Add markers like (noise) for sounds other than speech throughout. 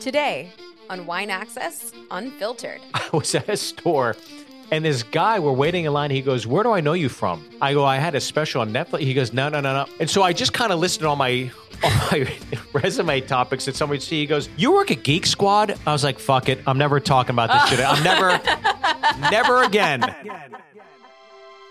Today on Wine Access Unfiltered. (laughs) I was at a store and this guy, we're waiting in line. He goes, Where do I know you from? I go, I had a special on Netflix. He goes, No, no, no, no. And so I just kind of listed all my (laughs) all my (laughs) resume topics that somebody see. He goes, You work at Geek Squad? I was like, Fuck it. I'm never talking about this shit. I'm never, never again.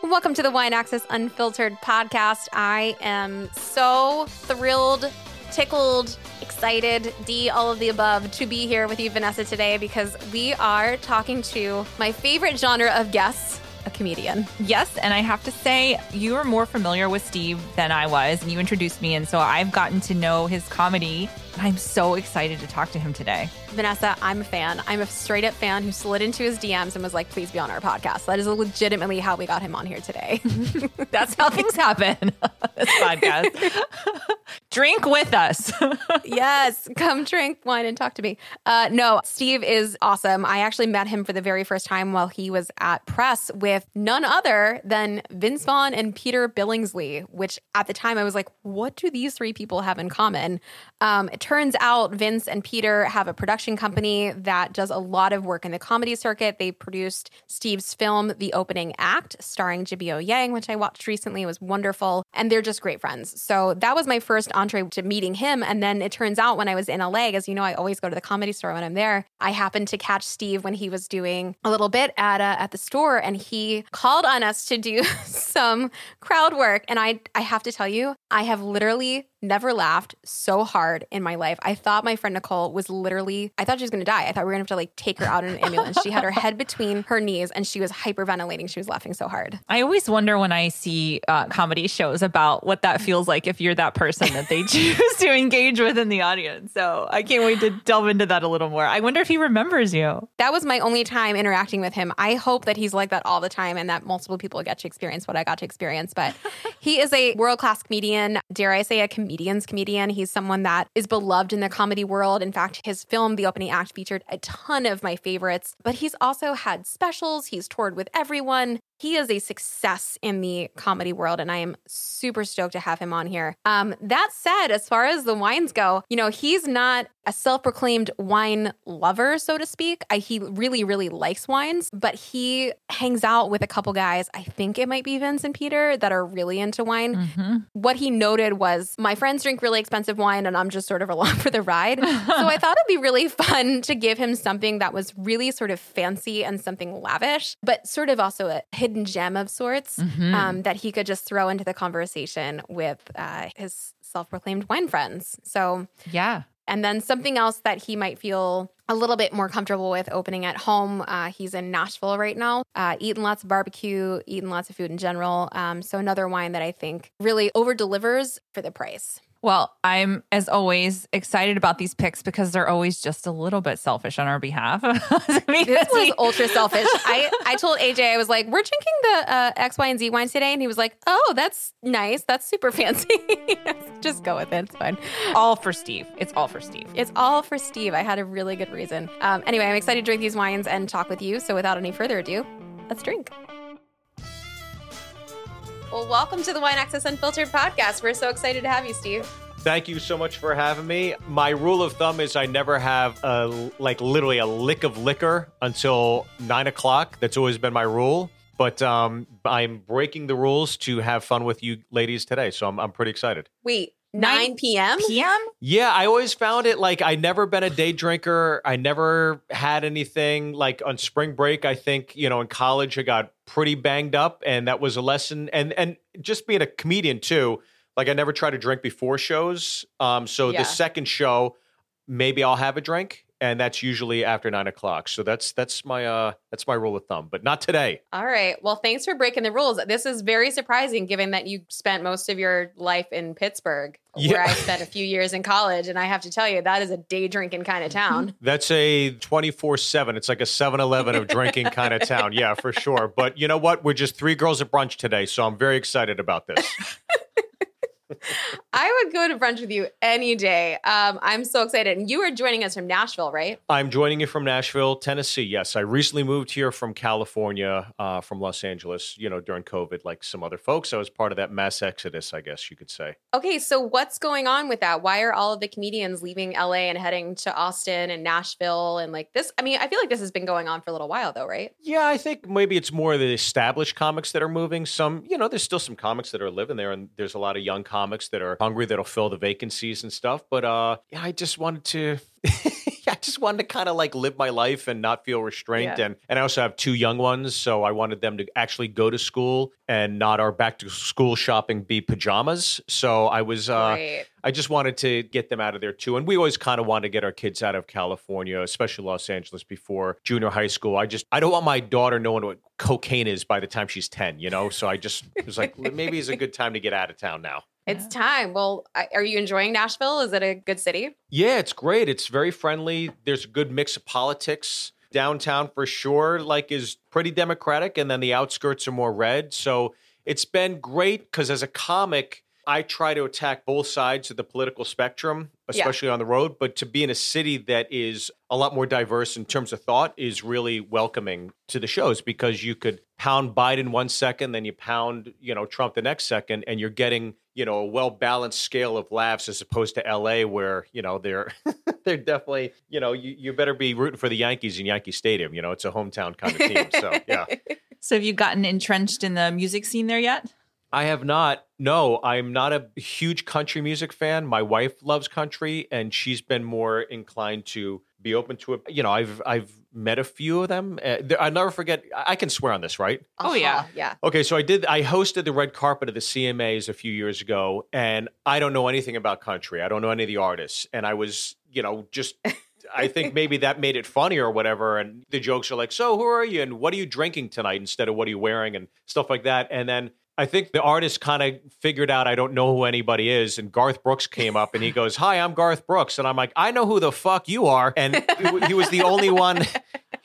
Welcome to the Wine Access Unfiltered podcast. I am so thrilled, tickled, excited, D, all of the above, to be here with you, Vanessa, today because we are talking to my favorite genre of guests, a comedian. Yes, and I have to say, you are more familiar with Steve than I was, and you introduced me, and so I've gotten to know his comedy. I'm so excited to talk to him today. Vanessa, I'm a fan. I'm a straight up fan who slid into his DMs and was like, please be on our podcast. That is legitimately how we got him on here today. (laughs) (laughs) That's how things happen. (laughs) this podcast. drink with us. yes, come drink wine and talk to me. Uh, no, Steve is awesome. I actually met him for the very first time while he was at press with none other than Vince Vaughn and Peter Billingsley, which at the time I was like, what do these three people have in common? Um, it turns out Vince and Peter have a production company that does a lot of work in the comedy circuit. They produced Steve's film, The Opening Act, starring Jimmy O. Yang, which I watched recently. It was wonderful. And they're just great friends. So that was my first entree to meeting him. And then it turns out when I was in LA, as you know, I always go to the comedy store when I'm there. I happened to catch Steve when he was doing a little bit at uh, at the store, and he called on us to do (laughs) some crowd work. And I I have to tell you, I have literally never laughed so hard in my life. I thought my friend Nicole was literally, I thought she was going to die. I thought we were going to have to like take her out in an ambulance. she had her head between her knees and she was hyperventilating. She was laughing so hard. I always wonder when I see uh, comedy shows about what that feels like if you're that person that they (laughs) choose to engage with in the audience. So I can't wait to delve into that a little more. I wonder if he remembers you. That was my only time interacting with him. I hope that he's like that all the time and that multiple people get to experience what I got to experience. But he is a world class comedian, dare I say, a comedian's comedian. He's someone that is beloved in the comedy world. In fact, his film, The Opening Act, featured a ton of my favorites, but he's also had specials. He's toured with everyone. He is a success in the comedy world, and I am super stoked to have him on here. Um, that said, as far as the wines go, you know, he's not a self proclaimed wine lover, so to speak. I, he really, really likes wines, but he hangs out with a couple guys. I think it might be Vince and Peter that are really into wine. Mm-hmm. What he noted was my friends drink really expensive wine, and I'm just sort of (laughs) along for the ride. so I (laughs) thought it'd be really fun to give him something that was really sort of fancy and something lavish, but sort of also a hidden gem of sorts mm-hmm. um, that he could just throw into the conversation with uh, his self proclaimed wine friends. So, yeah. And then something else that he might feel a little bit more comfortable with opening at home. Uh, he's in Nashville right now, uh, eating lots of barbecue, eating lots of food in general. Um, so, another wine that I think really over delivers for the price. Well, I'm as always excited about these picks because they're always just a little bit selfish on our behalf. (laughs) this was ultra selfish. (laughs) I, I told AJ, I was like, we're drinking the uh, X, Y, and Z wines today. And he was like, oh, that's nice. That's super fancy. (laughs) just go with it. It's fine. All for Steve. It's all for Steve. It's all for Steve. I had a really good reason. Um, anyway, I'm excited to drink these wines and talk with you. So without any further ado, let's drink. Well, welcome to the Wine Access Unfiltered podcast. We're so excited to have you, Steve. Thank you so much for having me. My rule of thumb is I never have a, like literally a lick of liquor until nine o'clock. That's always been my rule. But um, I'm breaking the rules to have fun with you ladies today. So I'm, I'm pretty excited. Wait, 9 p.m. p.m. Yeah, I always found it like I never been a day drinker. I never had anything like on spring break. I think you know in college I got pretty banged up, and that was a lesson. And and just being a comedian too, like I never try to drink before shows. Um, so yeah. the second show, maybe I'll have a drink and that's usually after nine o'clock. So that's that's my uh that's my rule of thumb, but not today. All right. Well, thanks for breaking the rules. This is very surprising, given that you spent most of your life in Pittsburgh, yeah. where I spent a few years in college, and I have to tell you that is a day drinking kind of town. (laughs) That's a twenty four seven. It's like a 7-Eleven of drinking kind of town. Yeah, for sure. But you know what? We're just three girls at brunch today, so I'm very excited about this. (laughs) I would go to brunch with you any day. Um, I'm so excited. And you are joining us from Nashville, right? I'm joining you from Nashville, Tennessee. Yes, I recently moved here from California, uh, from Los Angeles. You know, during COVID, like some other folks, I was part of that mass exodus, I guess you could say. Okay, so what's going on with that? Why are all of the comedians leaving LA and heading to Austin and Nashville and like this? I mean, I feel like this has been going on for a little while, though, right? Yeah, I think maybe it's more the established comics that are moving. Some, you know, there's still some comics that are living there, and there's a lot of young comics that are hungry that'll fill the vacancies and stuff. But uh, yeah, I just wanted to. (laughs) I just wanted to kind of like live my life and not feel restrained. Yeah. And and I also have two young ones, so I wanted them to actually go to school and not our back to school shopping be pajamas. So I was uh, right. I just wanted to get them out of there too. And we always kind of want to get our kids out of California, especially Los Angeles before junior high school. I just I don't want my daughter knowing what cocaine is by the time she's 10, you know? So I just was like maybe it's a good time to get out of town now. It's time. Well, are you enjoying Nashville? Is it a good city? Yeah, it's great. It's very friendly. There's a good mix of politics. Downtown for sure, like is pretty democratic, and then the outskirts are more red. So it's been great because as a comic, I try to attack both sides of the political spectrum, Yeah. especially on the road. But to be in a city that is a lot more diverse in terms of thought is really welcoming to the shows because you could pound Biden one second, then you pound, you know, Trump the next second, and you're getting, you know, a well balanced scale of laughs as opposed to LA where, you know, they're (laughs) they're definitely, you know, you, you better be rooting for the Yankees in Yankee Stadium. You know, it's a hometown kind of team. So (laughs) yeah. So have you gotten entrenched in the music scene there yet? I have not. No, I'm not a huge country music fan. My wife loves country, and she's been more inclined to be open to it. You know, I've I've met a few of them. Uh, there- I never forget. I I can swear on this, right? Oh, yeah. Uh-huh, Yeah. Okay, so I did. I hosted the red carpet of the CMAs a few years ago, and I don't know anything about country. I don't know any of the artists, and I was, you know, just. I think maybe that made it funny or whatever. And the jokes are like, "So who are you? And what are you drinking tonight?" Instead of "What are you wearing?" and stuff like that. And then I think the artist kind of figured out I don't know who anybody is, and Garth Brooks came up and he (laughs) goes, "Hi, I'm Garth Brooks," and I'm like, "I know who the fuck you are," and he was the only one.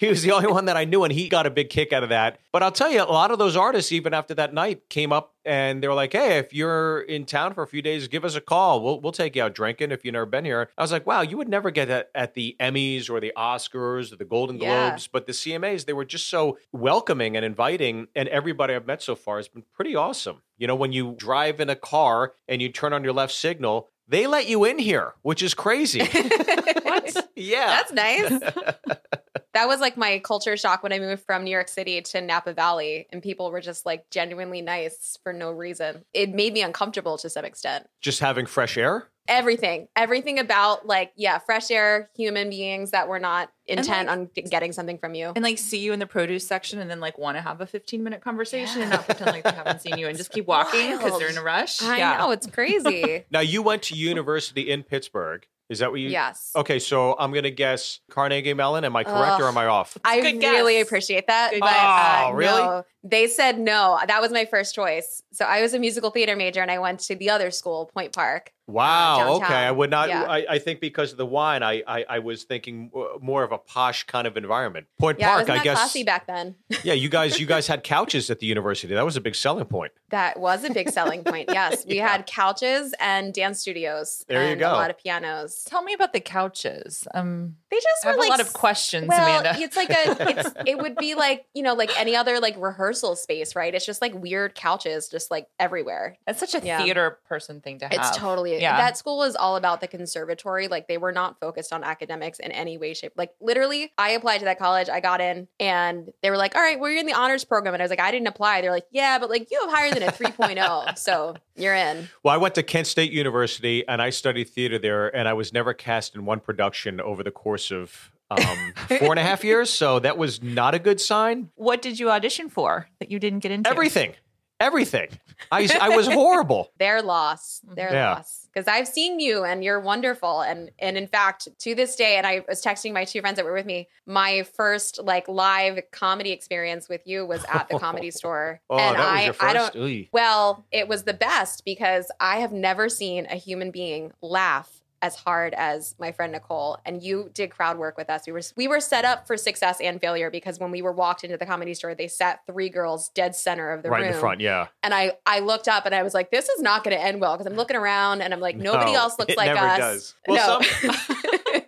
He was the only one that I knew, and he got a big kick out of that. But I'll tell you, a lot of those artists, even after that night, came up and they were like, "Hey, if you're in town for a few days, give us a call. We'll we'll take you out drinking if you've never been here." I was like, "Wow, you would never get that at the Emmys or the Oscars or the Golden Yeah. Globes, but the CMAs, they were just so welcoming and inviting, and everybody I've met so far has been pretty awesome. You know, when you drive in a car and you turn on your left signal." They let you in here, which is crazy. (laughs) what? yeah. That's nice. (laughs) that was like my culture shock when I moved from New York City to Napa Valley, and people were just like genuinely nice for no reason. It made me uncomfortable to some extent. Just having fresh air. Everything, everything about like, yeah, fresh air, human beings that were not intent like- on getting something from you. And like see you in the produce section and then like want to have a 15 minute conversation and not pretend like they haven't seen you and just (laughs) keep walking because they're in a rush. I know, it's crazy. (laughs) Now you went to university in Pittsburgh. Is that what you? yes. Okay, so I'm gonna guess Carnegie Mellon. Am I correct or am I off? I Good guess. really appreciate that. Good but guess. uh, Oh, really? no. They said no. That was my first choice. So I was a musical theater major and I went to the other school, Point Park. Wow. downtown. okay, I would not. Yeah. I, I think because of the wine, I, I I was thinking uh, more of a posh kind of environment. Point Yeah, Park, wasn't I that guess. classy back then. (laughs) yeah, you guys you guys (laughs) had couches at the university. That was a big selling point. That was a big selling point. Yes, (laughs) we Yeah. had couches and dance studios. There you go. A lot of pianos. Tell me about the couches. Um, They just I have were a lot of questions, Well, Amanda. it's like a. It's (laughs) it would be like you know like any other like rehearsal space, right? It's just like weird couches, just like everywhere. That's such a Yeah. theater person thing to have. It's totally Yeah. that school is all about the conservatory. Like they were not focused on academics in any way, shape. Like literally, I applied to that college. I got in, and they were like, "All right, well, you're in the honors program." And I was like, "I didn't apply." They're like, "Yeah, but like you have higher than a 3.0, so you're in." Well, I went to Kent State University and I studied theater there, and I was never cast in one production over the course of um, (laughs) four and a half years. So that was not a good sign. What did you audition for that you didn't get into? Everything, everything. I I was (laughs) horrible. Their loss. Their Yeah. loss. Because I've seen you and you're wonderful. And and in fact, to this day, and I was texting my two friends that were with me, my first like live comedy experience with you was at the comedy (laughs) store. Oh, and that was I your I don't well, it was the best because I have never seen a human being laugh as hard as my friend Nicole, and you did crowd work with us. We were we were set up for success and failure because when we were walked into the comedy store, they sat three girls dead center of the right room. Right in the front. Yeah. And I I looked up and I was like, this is not going to end well because I'm looking around and I'm like, nobody No, else looks it like never us. does. Well, no. (laughs)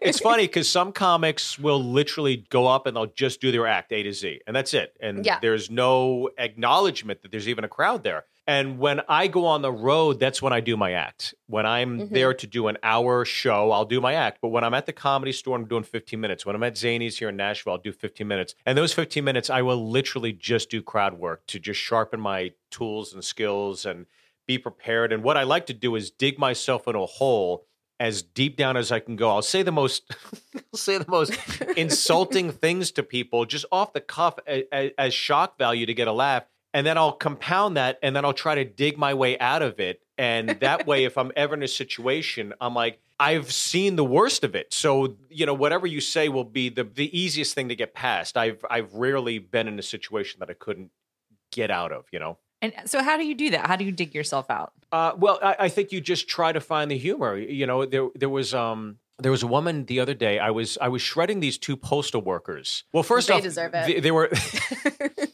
It's funny because some comics will literally go up and they'll just do their act A to Z, and that's it. And Yeah. there's no acknowledgement that there's even a crowd there. And when I go on the road, that's when I do my act. When I'm Mhm. there to do an hour show, I'll do my act. But when I'm at the comedy store, I'm doing 15 minutes. When I'm at Zanies here in Nashville, I'll do 15 minutes. And those 15 minutes, I will literally just do crowd work to just sharpen my tools and skills and be prepared. And what I like to do is dig myself in a hole as deep down as I can go. I'll say the most, (laughs) I'll say the most (laughs) insulting things to people just off the cuff as, as shock value to get a laugh, and then I'll compound that, and then I'll try to dig my way out of it. And that way, if I'm ever in a situation, I'm like, I've seen the worst of it. So you know, whatever you say will be the the easiest thing to get past. I've I've rarely been in a situation that I couldn't get out of. You know. And so, how do you do that? How do you dig yourself out? Uh, well, I, I think you just try to find the humor. You know, there there was um there was a woman the other day. I was I was shredding these two postal workers. Well, first They off, deserve it. They, they were (laughs) (laughs)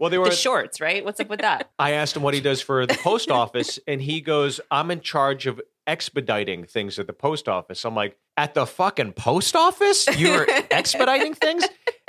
well, they were. The shorts, right? What's up with that? (laughs) I asked him what he does for the post (laughs) office, and he goes, "I'm in charge of expediting things at the post office." I'm like, "At the fucking post office? You're (laughs) expediting things?"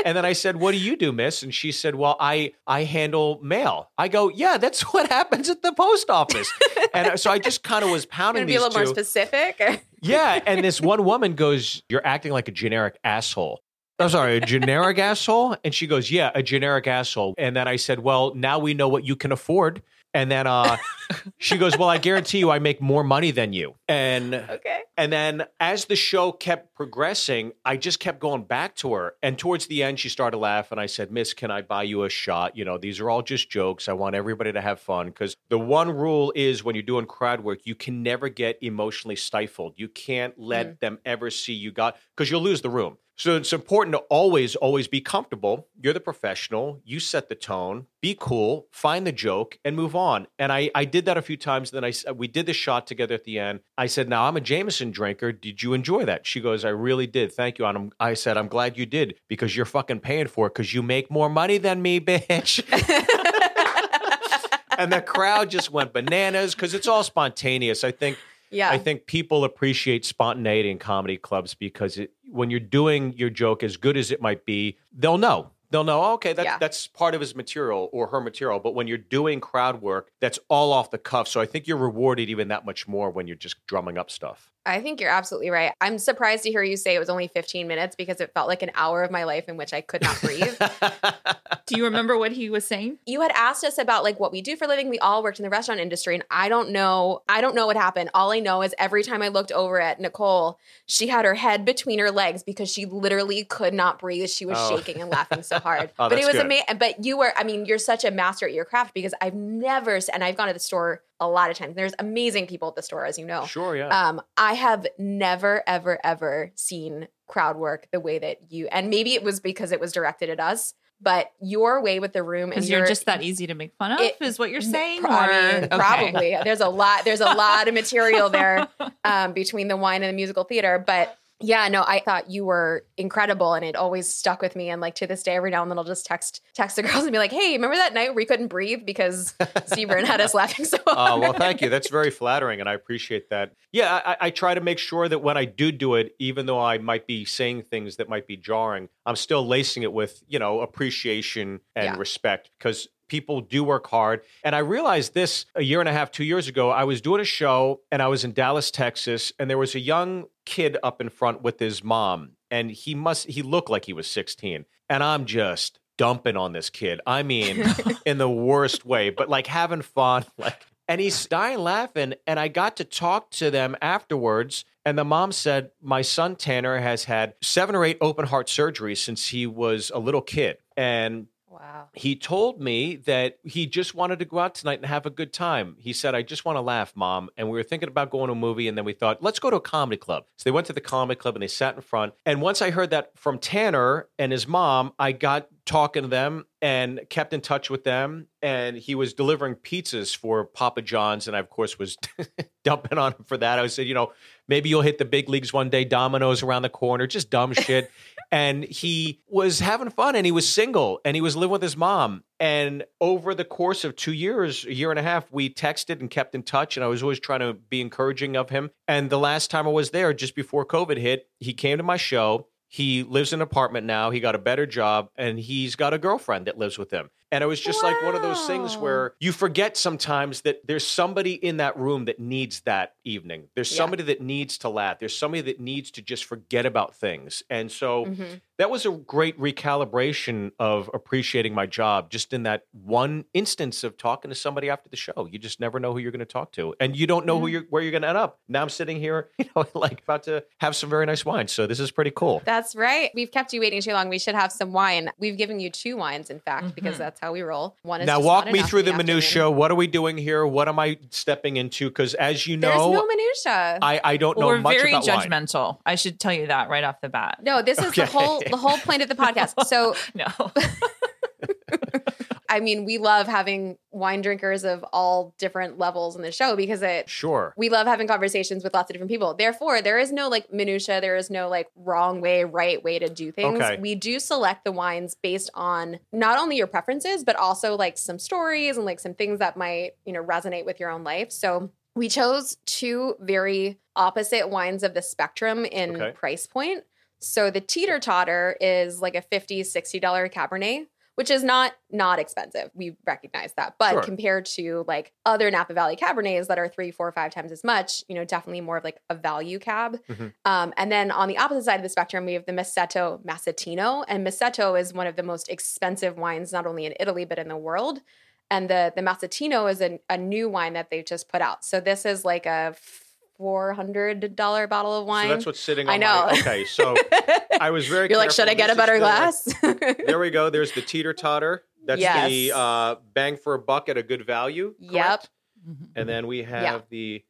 And then I said, "What do you do, miss?" And she said, "Well, I I handle mail." I go, "Yeah, that's what happens at the post office." And so I just kind of was pounding to be a these little more specific. Yeah, and this one woman goes, "You're acting like a generic asshole." I'm sorry, a generic (laughs) asshole? And she goes, "Yeah, a generic asshole." And then I said, "Well, now we know what you can afford." And then uh, (laughs) she goes, "Well, I guarantee you, I make more money than you." And okay. and then as the show kept progressing, I just kept going back to her. And towards the end, she started laughing. I said, Miss, can I buy you a shot? You know, these are all just jokes. I want everybody to have fun. Because the one rule is when you're doing crowd work, you can never get emotionally stifled. You can't let them ever see you got, because you'll lose the room. So it's important to always, always be comfortable. You're the professional. You set the tone. Be cool. Find the joke and move on. And I, I did that a few times. Then I, we did the shot together at the end. I said, "Now I'm a Jameson drinker. Did you enjoy that?" She goes, "I really did. Thank you." And I'm, I said, "I'm glad you did because you're fucking paying for it because you make more money than me, bitch." (laughs) and the crowd just went bananas because it's all spontaneous. I think. Yeah. I think people appreciate spontaneity in comedy clubs because it, when you're doing your joke, as good as it might be, they'll know. They'll know, oh, okay, that's, Yeah. that's part of his material or her material. But when you're doing crowd work, that's all off the cuff. So I think you're rewarded even that much more when you're just drumming up stuff. I think you're absolutely right. I'm surprised to hear you say it was only 15 minutes because it felt like an hour of my life in which I could not breathe. (laughs) Do you remember what he was saying? you had asked us about like what we do for a living. We all worked in the restaurant industry and I don't know I don't know what happened. All I know is every time I looked over at Nicole, she had her head between her legs because she literally could not breathe. She was Oh. shaking and laughing so hard. (laughs) Oh, but it was amazing. But you were I mean, you're such a master at your craft because I've never and I've gone to the store a lot of times. There's amazing people at the store as you know. Sure, yeah. Um, I have never, ever, ever seen crowd work the way that you, and maybe it was because it was directed at us, but your way with the room and Because your, you're just that easy to make fun of, It- is what you're saying? Pro- I mean, okay. probably. There's a lot. There's a lot of material there (laughs) um, between the wine and the musical theater. But yeah, no, I thought you were incredible, and it always stuck with me. And like to this day, every now and then I'll just text text the (laughs) girls and be like, "Hey, remember that night we couldn't breathe because (laughs) Steve Byrne had us laughing so oh, hard?" Oh well, thank you. That's very flattering, and I appreciate that. Yeah, I, I try to make sure that when I do do it, even though I might be saying things that might be jarring, I'm still lacing it with you know appreciation and Yeah. respect because people do work hard. And I realized this a year and a half, two years ago. I was doing a show, and I was in Dallas, Texas, and there was a young kid up in front with his mom, and he must he looked like he was 16, and I'm just dumping on this kid. I mean, (laughs) in the worst way, but like having fun, (laughs) like and he's dying laughing. And I got to talk to them afterwards. And the mom said, My son Tanner has had seven or eight open heart surgeries since he was a little kid. And wow. he told me that he just wanted to go out tonight and have a good time. He said, I just want to laugh, mom. And we were thinking about going to a movie. And then we thought, let's go to a comedy club. So they went to the comedy club and they sat in front. And once I heard that from Tanner and his mom, I got talking to them and kept in touch with them. And he was delivering pizzas for Papa John's. And I, of course, was (laughs) dumping on him for that. I said, you know, maybe you'll hit the big leagues one day, dominoes around the corner, just dumb (laughs) shit. and he was having fun and he was single and he was living with his mom. And over the course of two years, a year and a half, we texted and kept in touch. And I was always trying to be encouraging of him. And the last time I was there, just before COVID hit, he came to my show. He lives in an apartment now. He got a better job and he's got a girlfriend that lives with him. And it was just like one of those things where you forget sometimes that there's somebody in that room that needs that evening. There's Yeah. somebody that needs to laugh. There's somebody that needs to just forget about things. And so Mhm. That was a great recalibration of appreciating my job just in that one instance of talking to somebody after the show. You just never know who you're going to talk to. And you don't know who you're where you're going to end up. Now I'm sitting here, (laughs) you know, like about to have some very nice wine. So this is pretty cool. That's right. We've kept you waiting too long. We should have some wine. We've given you two wines, in fact, because Mhm. that's how we roll. One is Now walk me through in the minutia. What are we doing here? What am I stepping into? Because as you know There's no minutia. I, I don't Well, know we're much very about wine. judgmental. I should tell you that right off the bat. no, this is Okay. the whole the whole point of the (laughs) podcast. So (laughs) No. (laughs) I mean, we love having wine drinkers of all different levels in the show because it Sure. we love having conversations with lots of different people. Therefore, there is no like minutia, there is no like wrong way, right way to do things. Okay. We do select the wines based on not only your preferences, but also like some stories and like some things that might, you know, resonate with your own life. So we chose two very opposite wines of the spectrum in Okay. price point. So the teeter totter is like a 50 $60 Cabernet, which is not not expensive. We recognize that. But Sure. compared to like other Napa Valley Cabernets that are three, four, five times as much, you know, definitely more of like a value cab. Mhm. Um, and then on the opposite side of the spectrum, we have the Masseto Massetino. And Masseto is one of the most expensive wines, not only in Italy, but in the world. And the, the Massetino is a, a new wine that they've just put out. So this is like a $400 bottle of wine. So that's what's sitting on I know. my okay. So (laughs) I was very You're like, should I get This a is better the- glass? (laughs) There we go. There's the teeter totter. That's Yes. the uh, bang for a buck at a good value. Yep. correct? Mhm. And then we have Yeah. the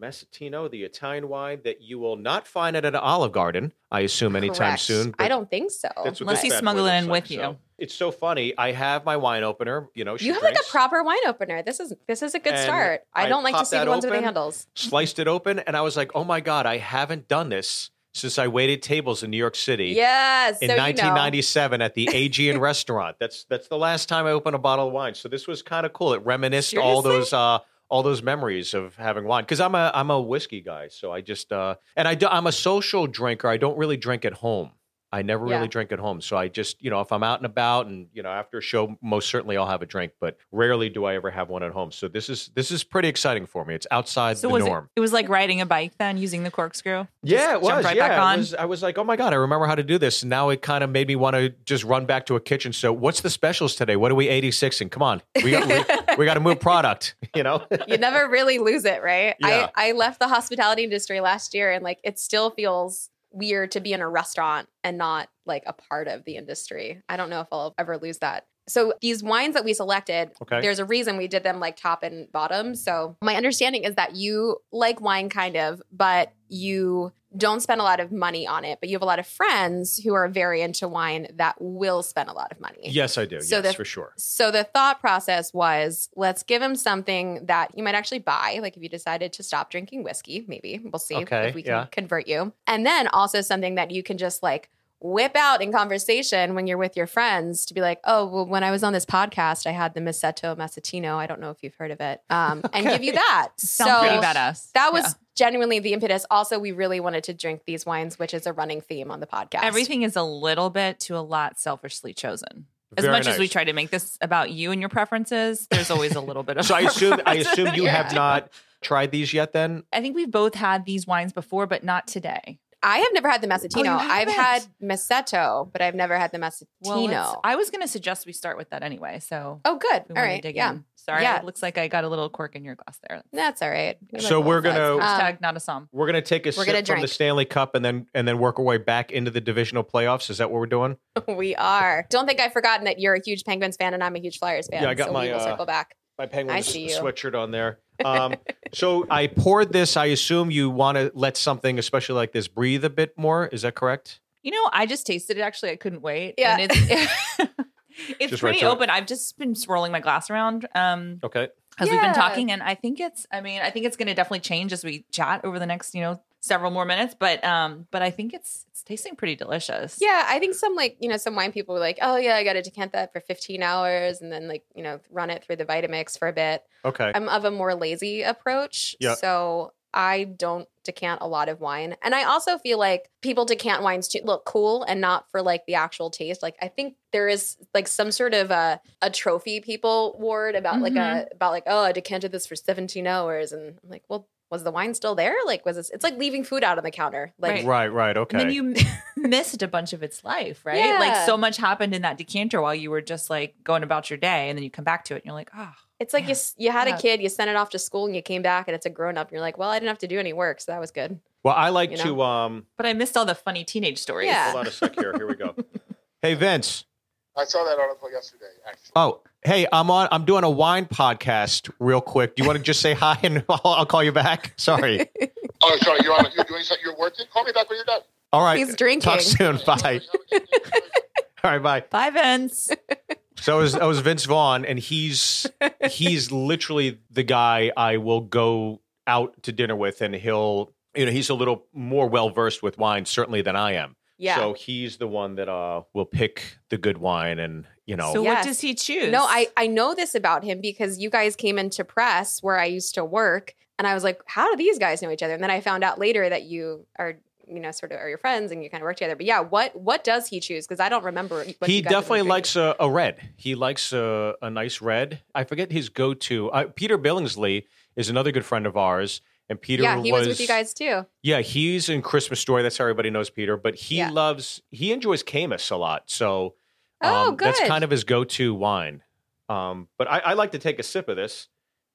Massetino, the Italian wine that you will not find at an Olive Garden, I assume, anytime Correct. soon. I don't think so. Unless this you smuggle it in like. with you. So it's so funny. I have my wine opener. You know, she you have like a proper wine opener. This is this is a good And start. I, I don't like to see the that ones with the handles. sliced it open, and I was like, "Oh my god, I haven't done this since I waited tables in New York City." Yes. in so you know. 1997 at the Aegean restaurant. That's that's the last time I opened a bottle of wine. So this was kind of cool. It reminisced all those uh all those memories of having wine because I'm a I'm a whiskey guy. So I just uh and I do, I'm a social drinker. I don't really drink at home. I never Yeah. really drink at home. So I just, you know, if I'm out and about and, you know, after a show, most certainly I'll have a drink, but rarely do I ever have one at home. So this is this is pretty exciting for me. It's outside So the was norm. it? It was like riding a bike then, using the corkscrew. Yeah, it was. jump right yeah, was- I was like, oh my god, I remember how to do this. And now it kind of made me want to just run back to a kitchen. So, what's the specials today? What are we 86 and Come on, we got we got to move product. (laughs) You know, you never really lose it, right? Yeah. I, I left the hospitality industry last year and like it still feels weird to be in a restaurant and not like a part of the industry. I don't know if I'll ever lose that. So these wines that we selected, Okay. there's a reason we did them like top and bottom. So my understanding is that you like wine kind of, but you don't spend a lot of money on it, but you have a lot of friends who are very into wine that will spend a lot of money. yes, I do. So yes, the- for sure. So the thought process was let's give him something that you might actually buy. Like if you decided to stop drinking whiskey, maybe we'll see Okay, if we can yeah. convert you. And then also something that you can just like whip out in conversation when you're with your friends to be like, oh, well, when I was on this podcast, I had the Masseto Massetino. I don't know if you've heard of it. Um, and give you that. (laughs) Sounds so pretty badass. that was Yeah. genuinely the impetus. Also, we really wanted to drink these wines, which is a running theme on the podcast. everything is a little bit to a lot selfishly chosen. As Very much as we try to make this about you and your preferences, there's always a little bit of. So I assume I assume you here, have (laughs) not tried these yet. Then I think we've both had these wines before, but not today. I have never had the Massetino. Oh, I've had haven't? Masseto, but I've never had the Massetino. Well, I was going to suggest we start with that anyway. So oh, good. we All want to dig Yeah. in. Sorry, Yeah. it looks like I got a little cork in your glass there. That's all right. We So like we're gonna- sides. Hashtag not a som. we're gonna take a We're sip gonna from the. Stanley Cup and then and then work our way back into the divisional playoffs. Is that what we're doing? Um, (laughs) we are. Don't think I've forgotten that you're a huge Penguins fan and I'm a huge Flyers fan. Yeah, I got so my, we will uh, circle back. My Penguins see you. sweatshirt on there. Um, so I poured this. I assume you want to let something, especially like this, breathe a bit more. Is that correct? You know, I just tasted it. Actually, I couldn't wait. Yeah. and it's (laughs) (laughs) it's Just right pretty it. open. I've just been swirling my glass around um, Okay. as we've been talking, and I think it's. I mean, I think it's going to definitely change as we chat over the next, you know, several more minutes, but um, but I think it's it's tasting pretty delicious. Yeah, I think some like, you know, some wine people were like, oh, yeah, I got to decant that for 15 hours and then like, you know, run it through the Vitamix for a bit. Okay. I'm of a more lazy approach. Yeah. So I don't decant a lot of wine. And I also feel like people decant wines to look cool and not for like the actual taste. Like I think there is like some sort of a, a trophy people ward about like a about like, oh, I decanted this for 17 hours. And I'm like, well, was the wine still there? Like was this it's like leaving food out on the counter. Like Right. Right, right. Okay. And then you (laughs) missed a bunch of its life, right? Yeah. Like so much happened in that decanter while you were just like going about your day, and then you come back to it, and you're like, oh, It's like you you had Yeah. a kid, you sent it off to school, and you came back, and it's a grown up. And you're like, well, I didn't have to do any work, so that was good. well, I like You to um but I missed all the funny teenage stories. Yeah. hold on a sec here. Here we go. (laughs) hey Vince. I saw that article yesterday, actually. Oh, hey, I'm on I'm doing a wine podcast real quick. Do you want to just say hi and (laughs) I'll, I'll call you back? Sorry. (laughs) Oh, sorry, you're on. You're doing something. You're working. Call me back when you're done. All right. He's drinking. Talk soon. (laughs) Bye. All right, bye. Bye, Vince. So it was, oh, it was Vince Vaughn, and he's he's literally the guy I will go out to dinner with, and he'll you know he's a little more well versed with wine certainly than I am. Yeah. So he's the one that uh will pick the good wine, and you know. So Yes. what does he choose? No, I I know this about him because you guys came into press where I used to work, and I was like, how do these guys know each other? And then I found out later that you are you know sort of are your friends and you kind of work together. But yeah, what what does he choose? Because I don't remember. What he you guys have been definitely likes a, a red. He likes a, a nice red. I forget his go to. Uh, Peter Billingsley is another good friend of ours, and Peter Yeah, he was, with you guys too. Yeah, he's in Christmas Story. That's how everybody knows Peter. But he Yeah. loves he enjoys Caymus a lot. So Oh, um, that's good. kind of his go to wine. Um, but I, I like to take a sip of this,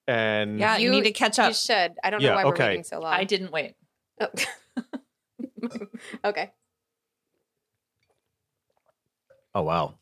and Yeah, you, You- need to catch up. You should. I don't Yeah, know why we're waiting so long. I didn't wait. Oh. (laughs) okay. oh wow,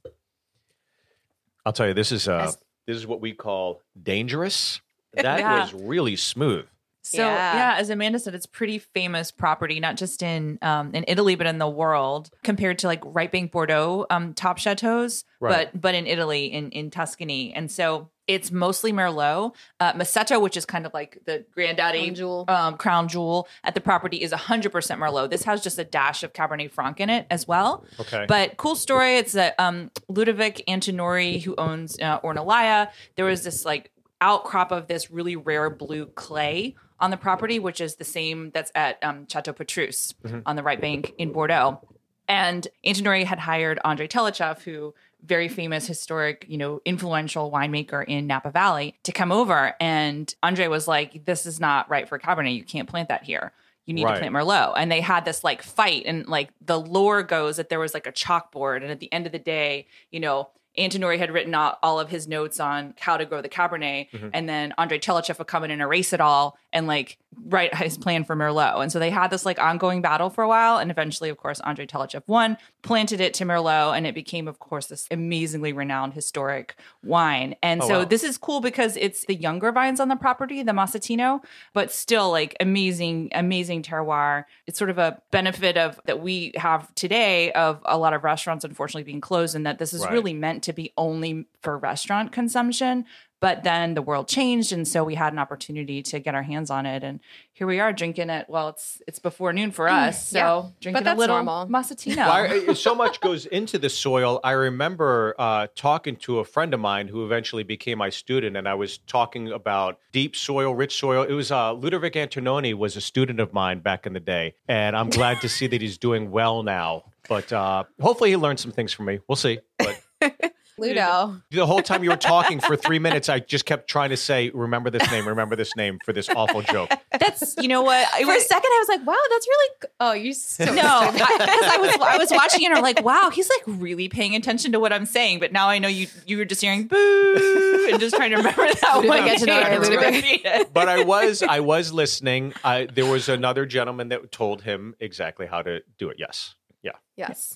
I'll tell you this is uh As- this is what we call dangerous. That (laughs) Yeah. was really smooth. So Yeah. yeah. as Amanda said, it's pretty famous property, not just in um, in Italy but in the world, compared to like right bank Bordeaux um, top chateaus, Right. but but in Italy in in Tuscany, and so it's mostly Merlot. Uh, Masseto, which is kind of like the granddaddy Crown jewel. um, crown jewel at the property, is 100% Merlot. This has just a dash of Cabernet Franc in it as well. Okay, But cool story. It's a um, Ludovic Antinori who owns uh, Ornellaia. There was this like outcrop of this really rare blue clay on the property, which is the same that's at um, Chateau Petrus on the right bank in Bordeaux. And Antinori had hired Andre Tchelistcheff, who very famous, historic, you know, influential winemaker in Napa Valley, to come over. And Andre was like, "This is not right for Cabernet. You can't plant that here. You need Right. to plant Merlot." And they had this like fight, and like the lore goes that there was like a chalkboard, and at the end of the day, you know. Antinori had written all of his notes on how to grow the Cabernet, mm-hmm. and then Andre Tchelistcheff would come in and erase it all and like write (laughs) his plan for Merlot. And so they had this like ongoing battle for a while, and eventually, of course, Andre Tchelistcheff won, planted it to Merlot, and it became, of course, this amazingly renowned historic wine. And Oh, so wow. this is cool because it's the younger vines on the property, the Massetino, but still like amazing, amazing terroir. It's sort of a benefit of that we have today of a lot of restaurants unfortunately being closed, and that this is Right. really meant to be only for restaurant consumption. But then the world changed, and so we had an opportunity to get our hands on it, and here we are drinking it. Well, it's it's before noon for us, so yeah. drinking a little normal. Massetino. Well, I- so much goes into the soil. I remember uh, talking to a friend of mine who eventually became my student, and I was talking about deep soil, rich soil. It was uh, Ludovic Antinori was a student of mine back in the day, and I'm glad to see that he's doing well now. But uh, hopefully, he learned some things from me. We'll see. But (laughs) Ludo. the whole time you were talking for three (laughs) minutes, I just kept trying to say, "Remember this name. Remember this name" for this awful joke. That's you know what it For a second, I was like, wow, that's really. Oh, you so No, (laughs) because I, was I was watching it and I'm like, wow, he's like really paying attention to what I'm saying. But now I know you you were just hearing boo and just trying to remember that Ludovic one. Get to Ludovic. repeat it. but I was I was listening. I, there was another gentleman that told him exactly how to do it. Yes, yeah. yes.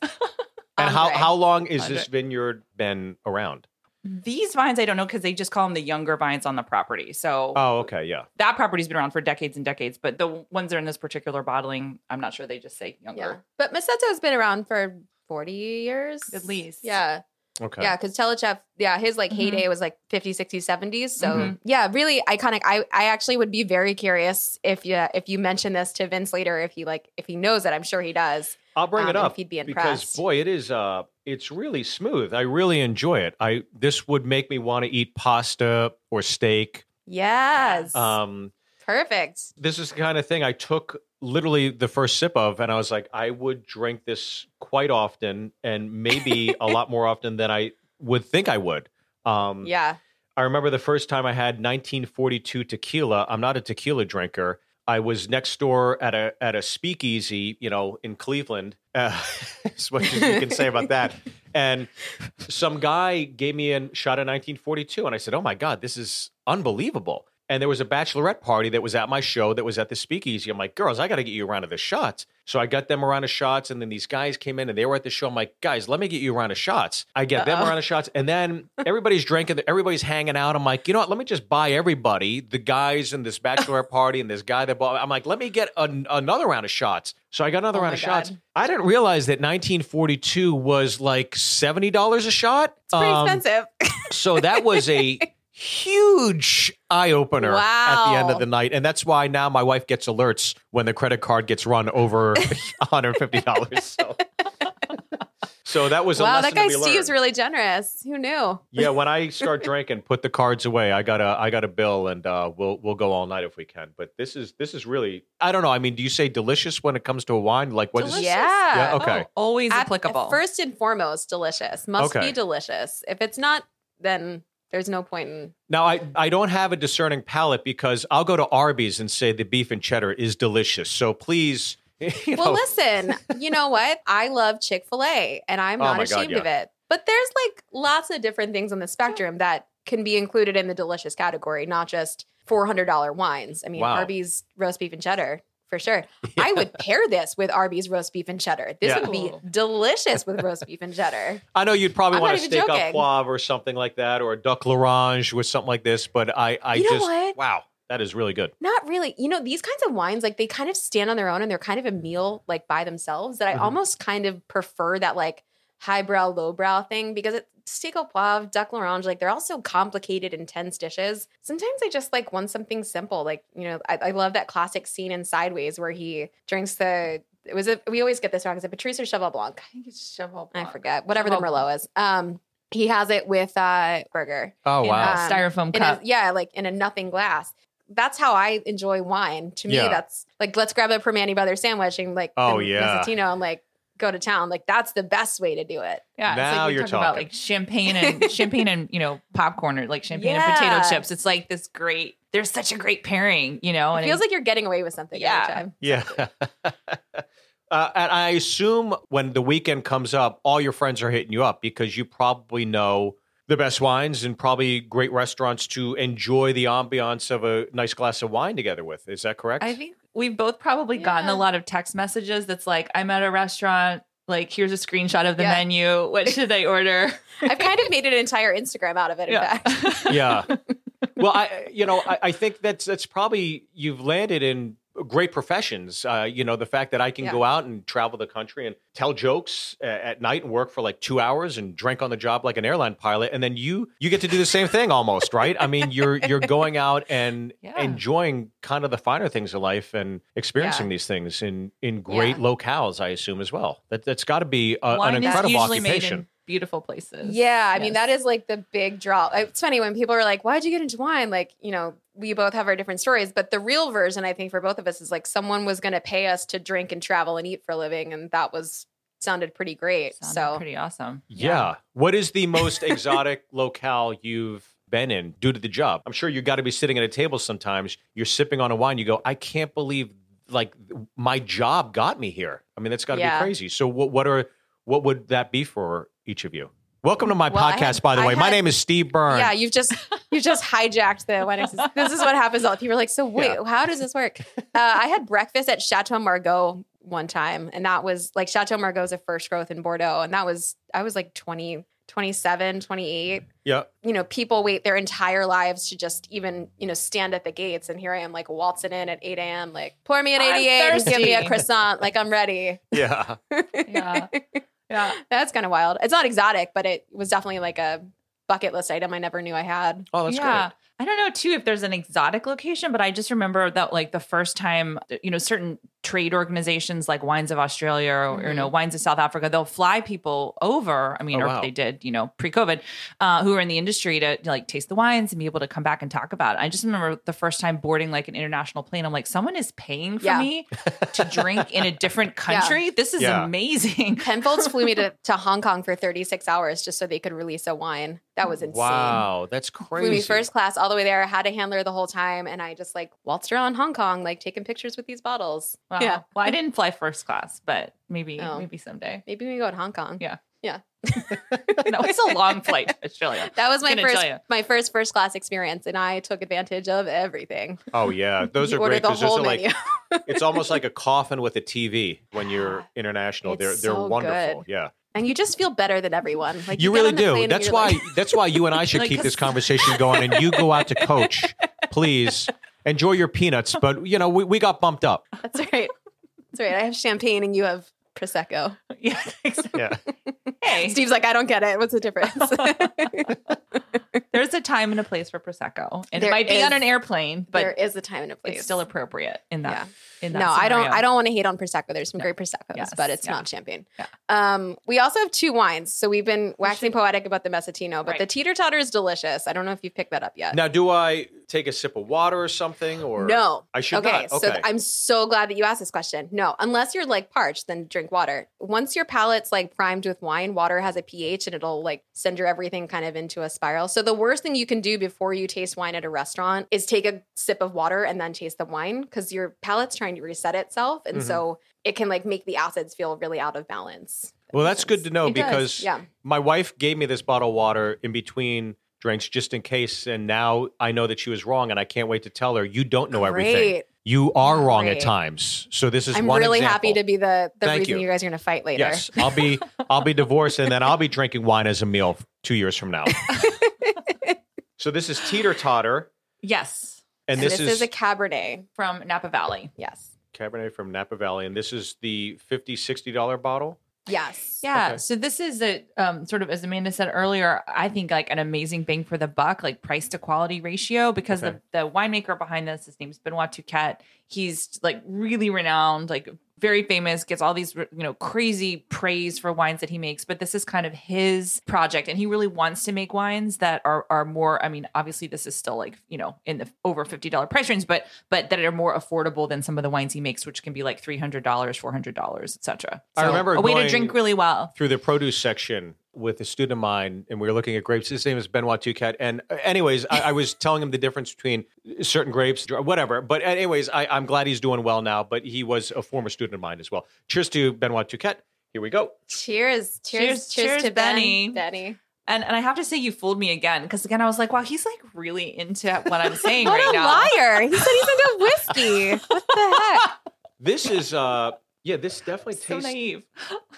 And how how long is Andre. this vineyard been around? These vines, I don't know because they just call them the younger vines on the property. So Oh, okay, yeah. that property's been around for decades and decades. But the ones that are in this particular bottling, I'm not sure they just say Yeah. younger. But Masseto's been around for 40 years. At least. Yeah. Okay. Yeah, because Tchelistcheff, yeah, his like Mhm. heyday was like 50s, 60s, 70s. So Mhm. yeah, really iconic. I I actually would be very curious if you if you mention this to Vince later, if he like if he knows it. I'm sure he does. I'll bring um, it up if he'd be impressed. because boy, it is. Uh, it's really smooth. I really enjoy it. I this would make me want to eat pasta or steak. Yes. Um, Perfect. this is the kind of thing I took literally the first sip of, and I was like, I would drink this quite often, and maybe a lot more often than I would think I would. Um, Yeah. I remember the first time I had 1942 tequila. I'm not a tequila drinker. I was next door at a at a speakeasy, you know, in Cleveland. Uh, as much as you can say about that. And some guy gave me a shot of 1942, and I said, "Oh my god, this is unbelievable!" And there was a bachelorette party that was at my show that was at the speakeasy. I'm like, girls, I got to get you a round of the shots. So I got them a round of shots, and then these guys came in and they were at the show. I'm like, guys, let me get you a round of shots. I get them a Uh-oh. round of shots, and then (laughs) everybody's drinking, everybody's hanging out. I'm like, you know what? Let me just buy everybody, the guys in this bachelorette party and this guy that bought. I'm like, let me get an, another round of shots. So I got another Oh round of shots. I didn't realize that 1942 was like seventy dollars a shot. It's pretty Um, expensive. so that was a (laughs) huge eye opener at the end of the night. And that's why now my wife gets alerts when the credit card gets run over (laughs) $150. So. so that was a wow, lesson that guy to be Steve's learned. really generous. Who knew? yeah, when I start drinking, put the cards away. I got a I got a bill and uh, we'll we'll go all night if we can. But this is this is really I don't know. I mean, do you say delicious when it comes to a wine? Like what is Delicious. Yeah. Yeah, okay. Oh, always At- applicable. First and foremost, delicious. Must Okay. be delicious. If it's not, then there's no point in. Now, I, I don't have a discerning palate because I'll go to Arby's and say the beef and cheddar is delicious. So please, (laughs) you Well, listen, you know what? I love Chick fil A and I'm Oh not my God, ashamed yeah. of it. But there's like lots of different things on the spectrum that can be included in the delicious category, not just $400 wines. I mean, Wow. Arby's roast beef and cheddar. For sure. (laughs) I would pair this with Arby's roast beef and cheddar. This Yeah. would be delicious with roast beef and cheddar. (laughs) I know you'd probably I'm want not a even steak au joking. poivre or something like that, or a duck l'orange with something like this. But I, I You know just, what? wow, that is really good. Not really. You know, these kinds of wines, like they kind of stand on their own and they're kind of a meal like by themselves that I Mhm. almost kind of prefer that like highbrow, lowbrow thing because it steak au poivre, duck l'orange, like they're all so complicated, intense dishes. Sometimes I just like want something simple. Like, you know, I, I love that classic scene in Sideways where he drinks the it was a we always get this wrong. Is it Petrus or Cheval Blanc? I think it's Cheval Blanc. I forget. Whatever the Merlot is. Um he has it with uh burger. Oh, wow. a Um, styrofoam in a, cup. yeah, like in a nothing glass. That's how I enjoy wine. To me, Yeah. that's like let's grab a Primanti Brothers sandwich and like Oh, the yeah. Massetino and like go to town. Like that's the best way to do it. Yeah, it's Now like we you're talking, about like champagne and (laughs) champagne and you know popcorn or like champagne and potato chips. It's like this great. There's such a great pairing, you know. And it and feels like you're getting away with something Yeah. every time. Yeah. (laughs) Uh, and I assume when the weekend comes up, all your friends are hitting you up because you probably know the best wines and probably great restaurants to enjoy the ambiance of a nice glass of wine together with. Is that correct? I think we've both probably gotten a lot of text messages that's like, I'm at a restaurant. Like, here's a screenshot of the Yeah. menu. What should I order? (laughs) I've kind of made an entire Instagram out of it. In fact, (laughs) yeah. (laughs) Well, I you know I, I think that's that's probably you've landed in great professions. Uh, you know the fact that I can Yeah. go out and travel the country and tell jokes uh, at night and work for like two hours and drink on the job like an airline pilot, and then you you get to do the same thing almost, right? I mean, you're you're going out and (laughs) Yeah. enjoying kind of the finer things of life and experiencing Yeah. these things in in great locales. I assume as well. That that's got to be a, an incredible occupation. Made in beautiful places. yeah. I mean, that is like the big draw. It's funny when people are like, "Why'd you get into wine?" Like, you know, we both have our different stories, but the real version, I think, for both of us is like someone was going to pay us to drink and travel and eat for a living, and that was sounded pretty great. Sounded so pretty awesome. Yeah. What is the most (laughs) exotic locale you've been in due to the job? I'm sure you got to be sitting at a table sometimes. You're sipping on a wine. You go, I can't believe like my job got me here. I mean, that's got to Yeah. be crazy. So what, what are what would that be for each of you? Welcome to my Well, podcast, had- by the I way. My name is Steve Byrne. Yeah, you've just you just hijacked the wine. access. This is what happens. All people are like, so wait, Yeah. how does this work? Uh, I had breakfast at Chateau Margaux one time, and that was like Chateau Margaux is a first growth in Bordeaux, and that was I was like 20, 27, 28. yeah. You know, people wait their entire lives to just even you know stand at the gates, and here I am like waltzing in at eight a.m. Like pour me an eighty eight and give me a croissant. Like I'm ready. Yeah. (laughs) Yeah. Yeah. (laughs) That's kind of wild. It's not exotic, but it was definitely like a bucket list item I never knew I had. Oh, that's yeah. great. I don't know too if there's an exotic location, but I just remember that like the first time, you know, certain trade organizations like Wines of Australia or, you know, Wines of South Africa, they'll fly people over. I mean, Oh, or wow. they did, you know, pre-COVID, uh, who are in the industry to, like taste the wines and be able to come back and talk about it. I just remember the first time boarding like an international plane. I'm like, someone is paying for Yeah. me to drink in a different (laughs) country. This is Yeah. amazing. (laughs) Penfolds flew me to, (laughs) to Hong Kong for 36 hours just so they could release a wine. That was insane. Wow, that's crazy. Flew me first class all the way there, I had a handler the whole time, and I just like waltzed around Hong Kong, like taking pictures with these bottles. Wow. Yeah. Well, I didn't fly first class, but maybe, Oh. maybe someday. Maybe we go to Hong Kong. Yeah. Yeah. (laughs) no, it's a long flight to Australia. (laughs) That was my first my first first class experience, and I took advantage of everything. Oh yeah, (laughs) those You are great the because those whole are like menu. it's almost like a coffin with a TV when you're international. It's they're they're so wonderful. good. Yeah, and you just feel better than everyone. Like you get really do. That's why like- that's why you and I should Like, keep this conversation going, and you go out to coach, please. Enjoy your peanuts, (laughs) but you know we, we got bumped up. That's right. That's right. I have champagne and you have prosecco. (laughs) Yeah. exactly. Yeah, Hey, Steve's like, I don't get it. What's the difference? (laughs) there's a time and a place for prosecco, and There it might be on an airplane, but there is a time and a place. it's still appropriate in that. In that no, I don't. I don't want to hate on prosecco. There's some great proseccos, Yes, but it's yeah. not champagne. Yeah. Um, we also have two wines. So we've been waxing poetic about the Massetino, but Right. the teeter totter is delicious. I don't know if you've picked that up yet. Now, do I take a sip of water or something, or No. I should okay, not. so Okay, th- I'm so glad that you asked this question. No, unless you're like parched, then drink water. Once your palate's like primed with wine, water has a pH and it'll like send your everything kind of into a spiral. So the worst thing you can do before you taste wine at a restaurant is take a sip of water and then taste the wine because your palate's trying to reset itself. And Mhm. so it can like make the acids feel really out of balance. well, that's good to know It because Yeah. my wife gave me this bottle of water in between drinks just in case, and now I know that she was wrong, and I can't wait to tell her you don't know everything. You are wrong at times. So this is I'm one really example. happy to be the, the Thank reason you. you. guys are going to fight later. Yes, I'll be I'll be divorced, and then I'll be drinking wine as a meal two years from now. (laughs) so this is teeter totter, Yes, and And this, this, is, a Cabernet. from Napa Valley. Yes. Cabernet from Napa Valley, and this is the 50 60 dollar bottle. Yes. Yeah. Okay. So this is a um, sort of as Amanda said earlier, I think like an amazing bang for the buck, like price to quality ratio, because Okay. the, the winemaker behind this, his name's Benoit Touchette. He's like really renowned, like very famous, gets all these you know crazy praise for wines that he makes. But this is kind of his project, and he really wants to make wines that are are more. I mean, obviously this is still like you know in the over fifty dollar price range, but but that are more affordable than some of the wines he makes, which can be like three hundred dollars, four hundred dollars, etc. I remember a way to drink really well. through the produce section with a student of mine, and we were looking at grapes. His name is Benoit Touchette. And, uh, anyways, I, I was telling him the difference between certain grapes, whatever. But, anyways, I, I'm glad he's doing well now. But he was a former student of mine as well. Cheers to Benoit Touchette. Here we go. Cheers. Cheers. Cheers- Cheers, cheers, to Benny. Ben. Benny. And and I have to say you fooled me again because again I was like, wow, he's like really into what I'm saying (laughs) What right a now. liar. He said he's into whiskey. (laughs) What the heck? This is, uh, yeah, this definitely So tastes. naive. (laughs)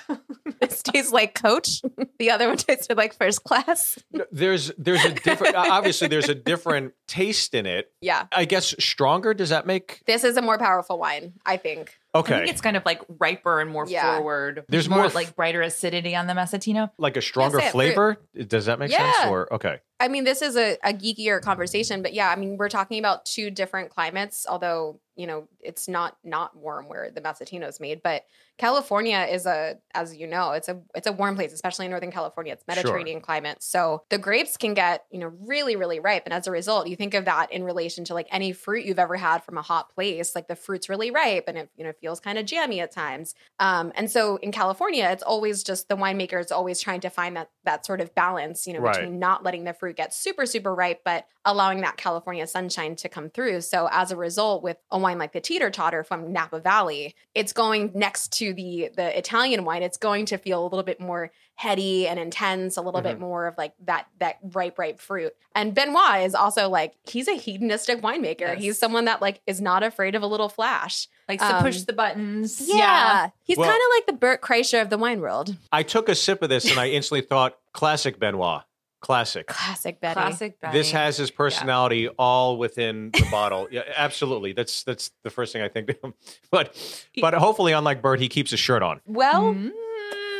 (laughs) This tastes like coach. The other one tasted like first class. There's, there's a different, (laughs) obviously, there's a different taste in it. Yeah. I guess stronger. Does that make This is a more powerful wine, I think. Okay. I okay? think it's kind of like riper and more Yeah. forward. There's more, more f- like brighter acidity on the Massetino. like a stronger Yes, it- flavor. Does that make sense? Yeah. Or okay, I mean, this is a, a geekier conversation, but yeah, I mean, we're talking about two different climates, although, you know, it's not not warm where the Massetino is made, but California is a, as you know, it's a it's a warm place, especially in Northern California. It's Mediterranean climate. So the grapes can get, you know, really, really ripe. And as a result, you think of that in relation to like any fruit you've ever had from a hot place. Like the fruit's really ripe and it, you know, feels kind of jammy at times. Um, and so in California, it's always just the winemaker is always trying to find that that sort of balance, you know, Right. between not letting the fruit get super, super ripe, but allowing that California sunshine to come through. So as a result, with a wine like the Teeter Totter from Napa Valley, it's going next to the the Italian wine. It's going to feel a little bit more heady and intense, a little bit more of like that that ripe, ripe fruit. And Benoit is also like he's a hedonistic winemaker. Yes. He's someone that like is not afraid of a little flash. Likes to Um, push the buttons. Yeah, he's Well- kind of like the Bert Kreischer of the wine world. I took a sip of this and I instantly thought classic Benoit. Classic. Classic Betty. Classic Benny. This has his personality all within the bottle. Yeah, absolutely. That's that's the first thing I think. (laughs) but but hopefully, unlike Bert, he keeps his shirt on. Well, Mm,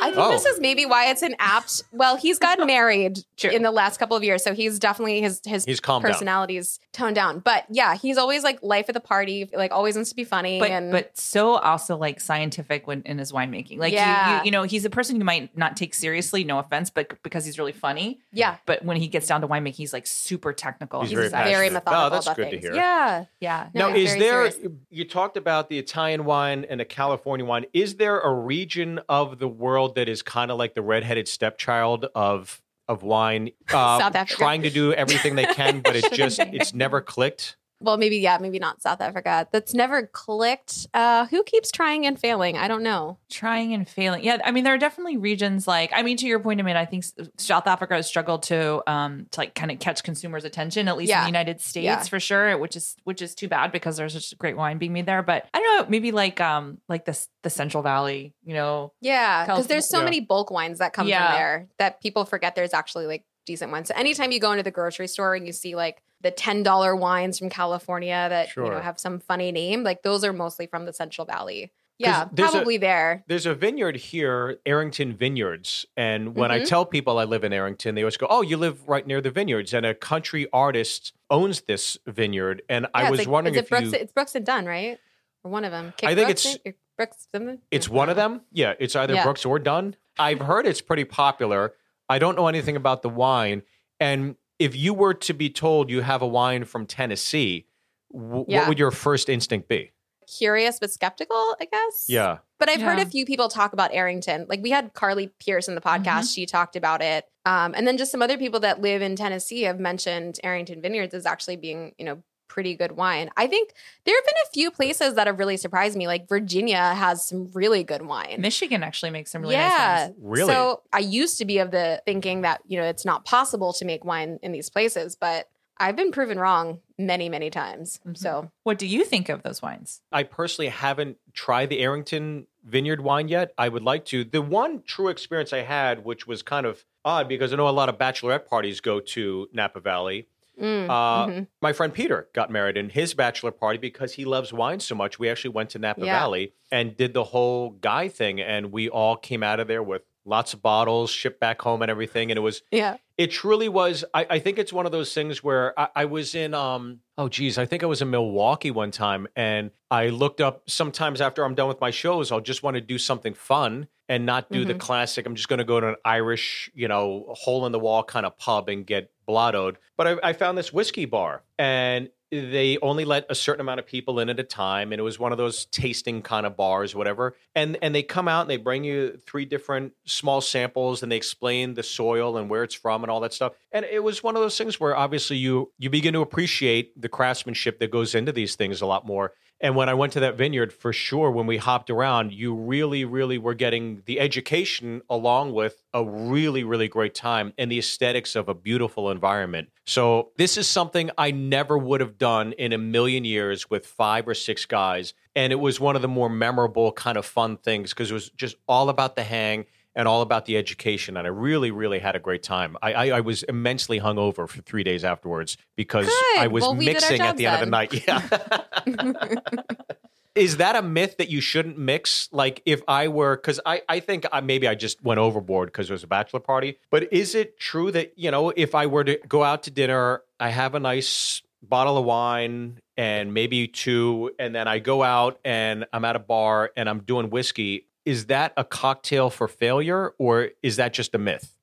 I think Oh. this is maybe why it's an apt. Well, he's gotten (laughs) married True. in the last couple of years, so he's definitely his his He's calmed down. personality's toned down. But yeah, he's always like life of the party, like always wants to be funny. but and but so also like scientific when in his winemaking. Like you- Yeah. you, you know, he's a person you might not take seriously, no offense, but because he's really funny. yeah, But when he gets down to winemaking, he's like super technical. He's he's very very, methodical. Oh, that's about good to things. hear. Yeah, yeah. No, now, is there? serious. You talked about the Italian wine and the California wine. Is there a region of the world that is kind of like the redheaded stepchild of of wine, (laughs) uh, trying to do everything they can, but it (laughs) just it's never clicked? Well, maybe yeah, maybe not South Africa. That's never clicked. Uh, who keeps trying and failing? I don't know. trying and failing. Yeah, I mean, there are definitely regions like I mean, to your point, I mean, I think South Africa has struggled to um to like kind of catch consumers' attention, at least in the United States Yeah. for sure, which is which is too bad because there's such great wine being made there. But I don't know, maybe like um like the the Central Valley, you know, Yeah, because there's so Yeah. many bulk wines that come Yeah. from there that people forget there's actually like decent ones. So anytime you go into the grocery store and you see like the ten dollar wines from California that you know have some funny name, like those are mostly from the Central Valley. Yeah, there's a- probably there. There's a vineyard here, Arrington Vineyards. And when I Mhm. tell people I live in Arrington, they always go, Oh, you live right near the vineyards. And a country artist owns this vineyard. And Yeah, I was like- wondering if Brooks, you. it's Brooks and Dunn, right? Or one of them. Kix I think Brooks, it's- Or Brooks something. It's I one of them. Yeah, it's either Yeah. Brooks or Dunn. I've heard it's pretty popular. I don't know anything about the wine. And if you were to be told you have a wine from Tennessee, w- Yeah. what would your first instinct be? Curious but skeptical, I guess. Yeah. But I've heard a few people talk about Arrington. Like we had Carly Pearce in the podcast. Mm-hmm. She talked about it. Um, and then just some other people that live in Tennessee have mentioned Arrington Vineyards as actually being, you know, pretty good wine. I think there have been a few places that have really surprised me. Like Virginia has some really good wine. Michigan actually makes some really yeah. nice wines. Really? So I used to be of the thinking that, you know, it's not possible to make wine in these places, but I've been proven wrong many, many times. Mhm. So What do you think of those wines? I personally haven't tried the Arrington Vineyard wine yet. I would like to. The one true experience I had, which was kind of odd because I know a lot of bachelorette parties go to Napa Valley. Mm, Uh, mhm. My friend Peter got married in his bachelor party because he loves wine so much. We actually went to Napa Yeah. Valley and did the whole guy thing, and we all came out of there with lots of bottles, shipped back home, and everything. And it was yeah. it truly was. I, I think it's one of those things where I, I was in. Um, oh, geez, I think I was in Milwaukee one time, and I looked up. Sometimes after I'm done with my shows, I'll just want to do something fun and not do the Mhm. classic. I'm just going to go to an Irish, you know, hole in the wall kind of pub and get blottoed. But I, I found this whiskey bar, and they only let a certain amount of people in at a time and it was one of those tasting kind of bars whatever. And and they come out and they bring you three different small samples and they explain the soil and where it's from and all that stuff. And it was one of those things where obviously you you begin to appreciate the craftsmanship that goes into these things a lot more and when I went to that vineyard, for sure, when we hopped around, you really, really were getting the education along with a really, really great time and the aesthetics of a beautiful environment. So, this is something I never would have done in a million years with five or six guys. And it was one of the more memorable, kind of fun things because it was just all about the hang and all about the education. And I really, really had a great time. I, I, I was immensely hungover for three days afterwards because Good. I was Well, we mixing at the end of the night. (laughs) Yeah. (laughs) Is that a myth that you shouldn't mix? Like, if I were, because I, I think I, maybe I just went overboard because it was a bachelor party. But is it true that, you know, if I were to go out to dinner, I have a nice bottle of wine and maybe two, and then I go out and I'm at a bar and I'm doing whiskey, is that a cocktail for failure or is that just a myth?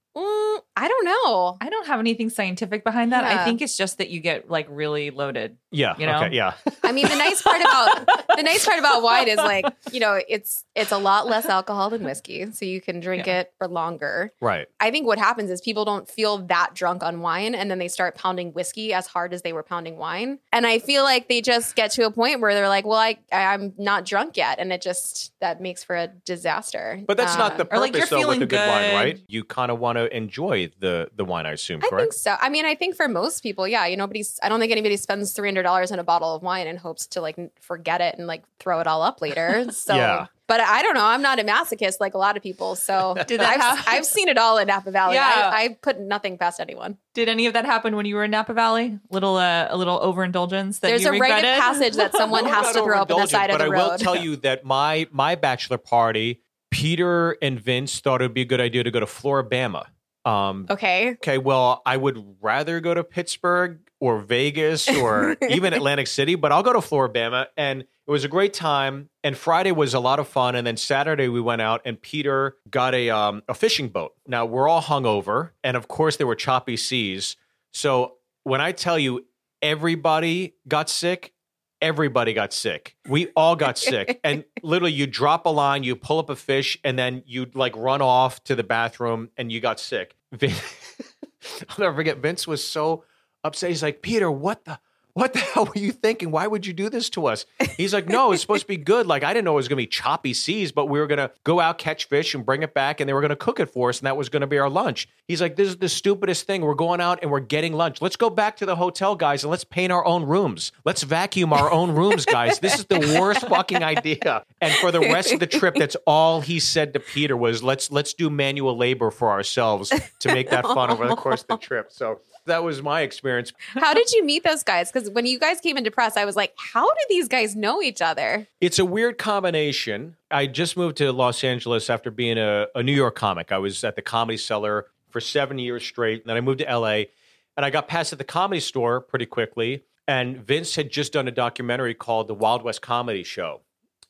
I don't know. I don't have anything scientific behind that. I think it's just that you get like really loaded. Yeah. You know? Okay. Yeah. I mean, the nice part about the nice part about wine is like (laughs) you know it's it's a lot less alcohol than whiskey, so you can drink Yeah. it for longer. right. I think what happens is people don't feel that drunk on wine, and then they start pounding whiskey as hard as they were pounding wine, and I feel like they just get to a point where they're like, "Well, I I'm not drunk yet," and it just that makes for a disaster. But that's Uh, not the or, like, you're though with feeling a good, wine, good. right? You kind of want to enjoy the the wine, I assume, I think so. I mean, I think for most people, yeah, you know, nobody's. I don't think anybody spends three hundred dollars on a bottle of wine and hopes to like forget it and like throw it all up later. (laughs) So, Yeah. but I don't know. I'm not a masochist like a lot of people. So (laughs) Did that I've, hap- I've seen it all in Napa Valley. Yeah. I, I put nothing past anyone. Did any of that happen when you were in Napa Valley? Little uh, a little overindulgence that There's you a rite of passage that someone (laughs) has to throw up on the side of but the I will tell you that my my bachelor party, Peter and Vince thought it would be a good idea to go to Flora-Bama. Um, Okay. okay, well, I would rather go to Pittsburgh or Vegas or (laughs) even Atlantic City, but I'll go to Flora-Bama. And it was a great time. And Friday was a lot of fun. And then Saturday we went out and Peter got a um, a fishing boat. Now we're all hungover, and of course there were choppy seas. So when I tell you everybody got sick, everybody got sick. We all got sick. (laughs) And literally you drop a line, you pull up a fish, and then you'd like run off to the bathroom and you got sick. Vin- (laughs) I'll never forget. Vince was so upset. He's like, Peter, what the what the (laughs) hell were you thinking? Why would you do this to us? He's like, no, it's supposed to be good. Like, I didn't know it was going to be choppy seas, but we were going to go out, catch fish, and bring it back, and they were going to cook it for us, and that was going to be our lunch. He's like, this is the stupidest thing. We're going out and we're getting lunch. Let's go back to the hotel, guys, and let's paint our own rooms. Let's vacuum our own rooms, guys. This is the worst fucking idea. And for the rest of the trip, (laughs) that's all he said to Peter was, let's let's do manual labor for ourselves to make that fun over the course of the trip. So that was my experience. How did you meet those guys? Because when you guys came into press, I was like, how do these guys know each other? It's a weird combination. I just moved to Los Angeles after being a, a New York comic. I was at the Comedy Cellar for seven years straight. And then I moved to LA and I got passed at the comedy store pretty quickly. And Vince had just done a documentary called The Wild West Comedy Show.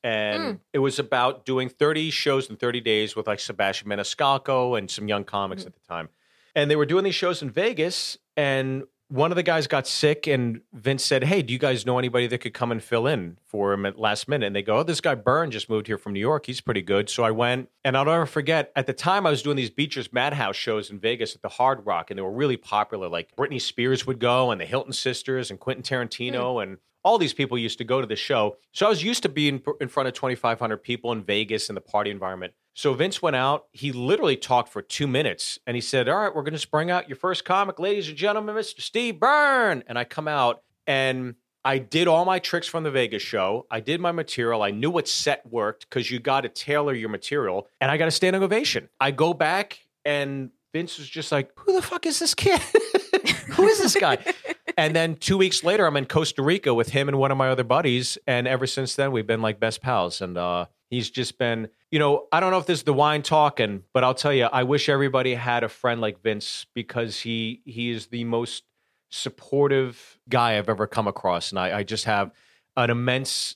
And hmm. it was about doing 30 shows in 30 days with like Sebastian Maniscalco and some young comics hmm. at the time. And they were doing these shows in Vegas. And one of the guys got sick, and Vince said, Hey, do you guys know anybody that could come and fill in for him at last minute? And they go, Oh, this guy Byrne just moved here from New York. He's pretty good. So I went, and I'll never forget, at the time I was doing these Beecher's Madhouse shows in Vegas at the Hard Rock, and they were really popular. Like Britney Spears would go, and the Hilton sisters, and Quentin Tarantino, hmm. and all these people used to go to the show. So I was used to being in front of 2,500 people in Vegas in the party environment. So Vince went out. He literally talked for two minutes and he said, All right, we're going to bring out your first comic, ladies and gentlemen, Mr. Steve Byrne. And I come out and I did all my tricks from the Vegas show. I did my material. I knew what set worked because you got to tailor your material. And I got a standing ovation. I go back and Vince was just like, Who the fuck is this kid? (laughs) Who is this guy? (laughs) and then two weeks later, I'm in Costa Rica with him and one of my other buddies. And ever since then, we've been like best pals. And uh, he's just been, you know, I don't know if this is the wine talking, but I'll tell you, I wish everybody had a friend like Vince because he he is the most supportive guy I've ever come across, and I, I just have an immense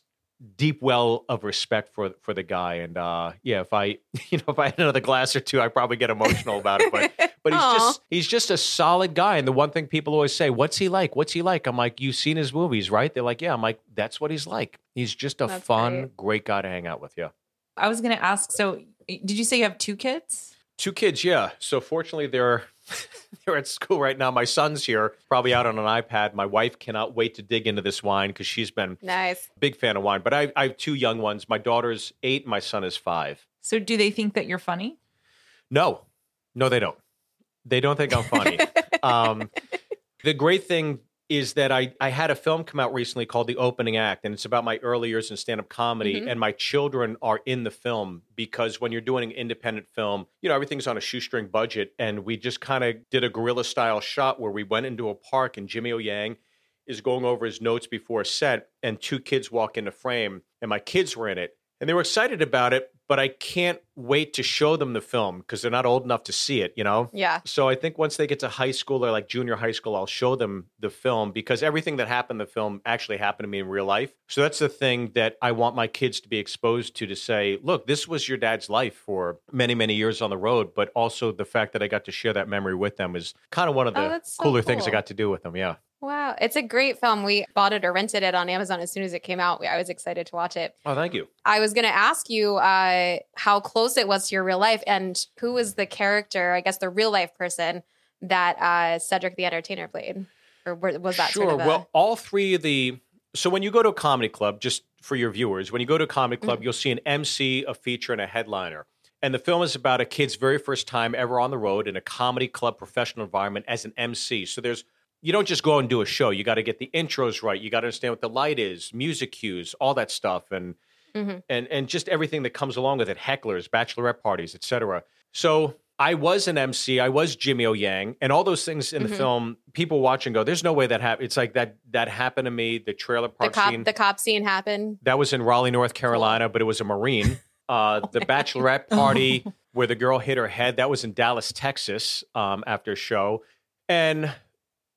deep well of respect for for the guy and uh yeah if i (laughs) you know if i had another glass or two i probably get emotional about it but but he's Aw. just he's just a solid guy and the one thing people always say what's he like what's he like i'm like you've seen his movies right they're like yeah i'm like that's what he's like he's just a That's fun great. great guy to hang out with yeah I was to ask. So, did you say you have two kids? Two kids, yeah. So fortunately, they're (laughs) they're at school right now. My son's here, probably out on an iPad. My wife cannot wait to dig into this wine because she's been Nice. big fan of wine. But I, I have two young ones. My daughter's eight. My son is five. So, do they think that you're funny? No, no, they don't. They don't think I'm funny. (laughs) um, the great thing is that I, I had a film come out recently called The Opening Act, and it's about my early years in stand up comedy. Mhm. And my children are in the film because when you're doing an independent film, you know, everything's on a shoestring budget. And we just kind of did a guerrilla style shot where we went into a park and Jimmy O Yang is going over his notes before a set, and two kids walk into frame, and my kids were in it. And they were excited about it, but I can't wait to show them the film because they're not old enough to see it, you know? Yeah. So I think once they get to high school or like junior high school, I'll show them the film because everything that happened in the film actually happened to me in real life. So that's the thing that I want my kids to be exposed to to say, look, this was your dad's life for many, many years on the road. But also the fact that I got to share that memory with them is kind of one of Oh, the that's so cooler things I got to do with them. Yeah. Wow. It's a great film. We bought it or rented it on Amazon as soon as it came out. I was excited to watch it. Oh, thank you. I was going to ask you uh, how close it was to your real life and who was the character, I guess the real life person that uh, Cedric the Entertainer played? Or was that sure. sort of a, well, all three of the. So when you go to a comedy club, just for your viewers, when you go to a comedy club, you'll see an MC, a feature, and a headliner. And the film is about a kid's very first time ever on the road in a comedy club professional environment as an MC. So there's you don't just go and do a show. You got to get the intros right. You got to understand what the light is, music cues, all that stuff, and Mhm. and and just everything that comes along with it. Hecklers, bachelorette parties, etc. So I was an MC. I was Jimmy O Yang, and all those things in the Mhm. film. People watch and go, "There's no way that happened." It's like that that happened to me. The trailer the park cop scene the cop scene happened? that was in Raleigh, North Carolina, but it was a Marine. (laughs) Uh, the bachelorette party (laughs) where the girl hit her head that was in Dallas, Texas, um, after a show, and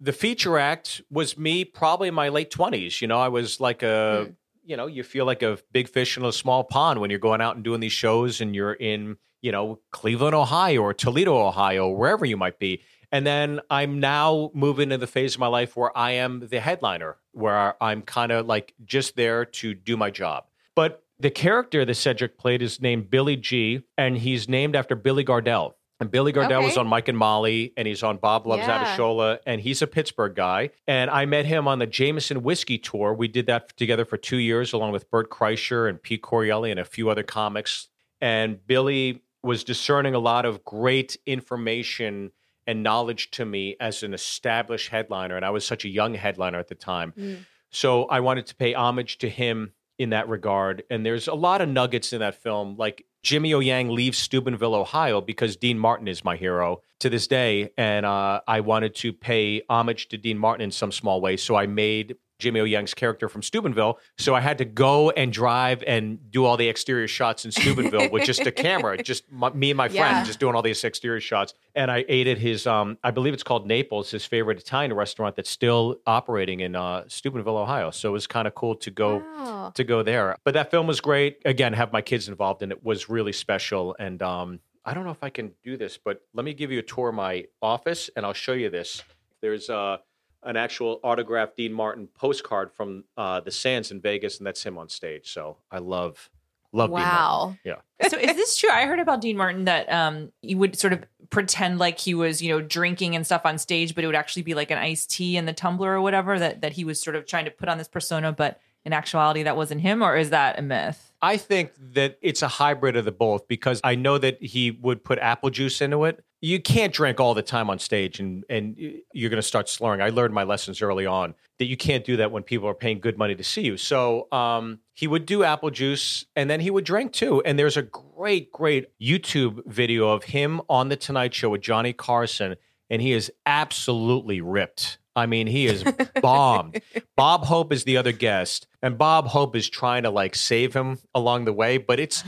the feature act was me probably in my late twenties. You know, I was like a Mm. you know you feel like a big fish in a small pond when you're going out and doing these shows and you're in you know Cleveland, Ohio, or Toledo, Ohio, wherever you might be. And then I'm now moving to the phase of my life where I am the headliner, where I'm kind of like just there to do my job. But the character that Cedric played is named Billy G, and he's named after Billy Gardell. And Billy Gardell was on Mike and Molly, and he's on Bob Loves Yeah. Abishola, and he's a Pittsburgh guy. And I met him on the Jameson Whiskey Tour. We did that together for two years, along with Bert Kreischer and Pete Correale and a few other comics. And Billy was discerning a lot of great information and knowledge to me as an established headliner. And I was such a young headliner at the time. Mm. So I wanted to pay homage to him in that regard. And there's a lot of nuggets in that film. Like Jimmy O Yang leaves Steubenville, Ohio, because Dean Martin is my hero to this day. And uh, I wanted to pay homage to Dean Martin in some small way. So I made Jimmy O Yang's character from Steubenville. So I had to go and drive and do all the exterior shots in Steubenville with just a (laughs) camera, just my, me and my friend, Yeah. just doing all these exterior shots. And I ate at his, um, I believe it's called Naples, his favorite Italian restaurant that's still operating in uh, Steubenville, Ohio. So it was kind of cool to go Wow. to go there. But that film was great. Again, have my kids involved and it was really special. And um, I don't know if I can do this, but let me give you a tour of my office and I'll show you this. There's uh, an actual autographed Dean Martin postcard from uh, the Sands in Vegas, and that's him on stage. So I love, love Dean Martin. Wow. Yeah. so is this true? I heard about Dean Martin that um he would sort of pretend like he was, you know, drinking and stuff on stage, but it would actually be like an iced tea in the tumbler or whatever that that he was sort of trying to put on this persona, but in actuality that wasn't him, or is that a myth? I think that it's a hybrid of the both because I know that he would put apple juice into it. You can't drink all the time on stage and, and you're going to start slurring. I learned my lessons early on that you can't do that when people are paying good money to see you. So um, he would do apple juice and then he would drink too. And there's a great, great YouTube video of him on The Tonight Show with Johnny Carson, and he is absolutely ripped. I mean, he is (laughs) bombed. Bob Hope is the other guest, and Bob Hope is trying to like save him along the way, but it's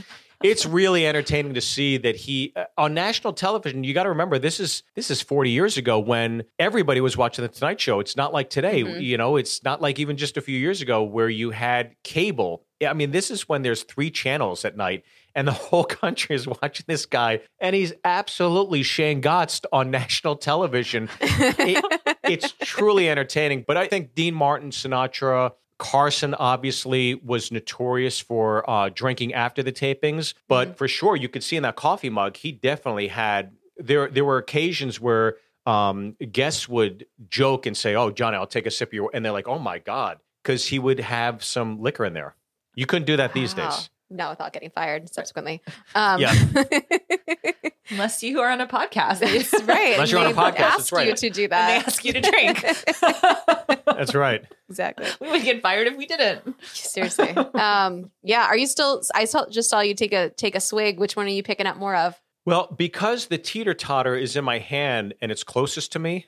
it's really entertaining to see that he uh, on national television. You got to remember this is this is 40 years ago when everybody was watching the Tonight Show. It's not like today, Mhm. you know. It's not like even just a few years ago where you had cable. I mean, this is when there's three channels at night, and the (laughs) whole country is watching this guy, and he's absolutely Shane Gotts on (laughs) national television. It- it's truly entertaining. But I think Dean Martin, Sinatra, Carson obviously was notorious for uh, drinking after the tapings, but for sure you could see in that coffee mug he definitely had. There, there were occasions where um, guests would joke and say, "Oh, Johnny, I'll take a sip of your," and they're like, "Oh my god," because he would have some liquor in there. You couldn't do that these days. No, without getting fired subsequently. Um, Yeah. (laughs) (laughs) Unless you are on a podcast. That's (laughs) right. Unless you're on a They podcast, ask that's right. you to do And they ask you to drink. (laughs) That's right. exactly. we would get fired if we didn't. Seriously. (laughs) Um, yeah. Are you still? I saw, just saw you take a take a swig. Which one are you picking up more of? Well, because the teeter totter is in my hand and it's closest to me,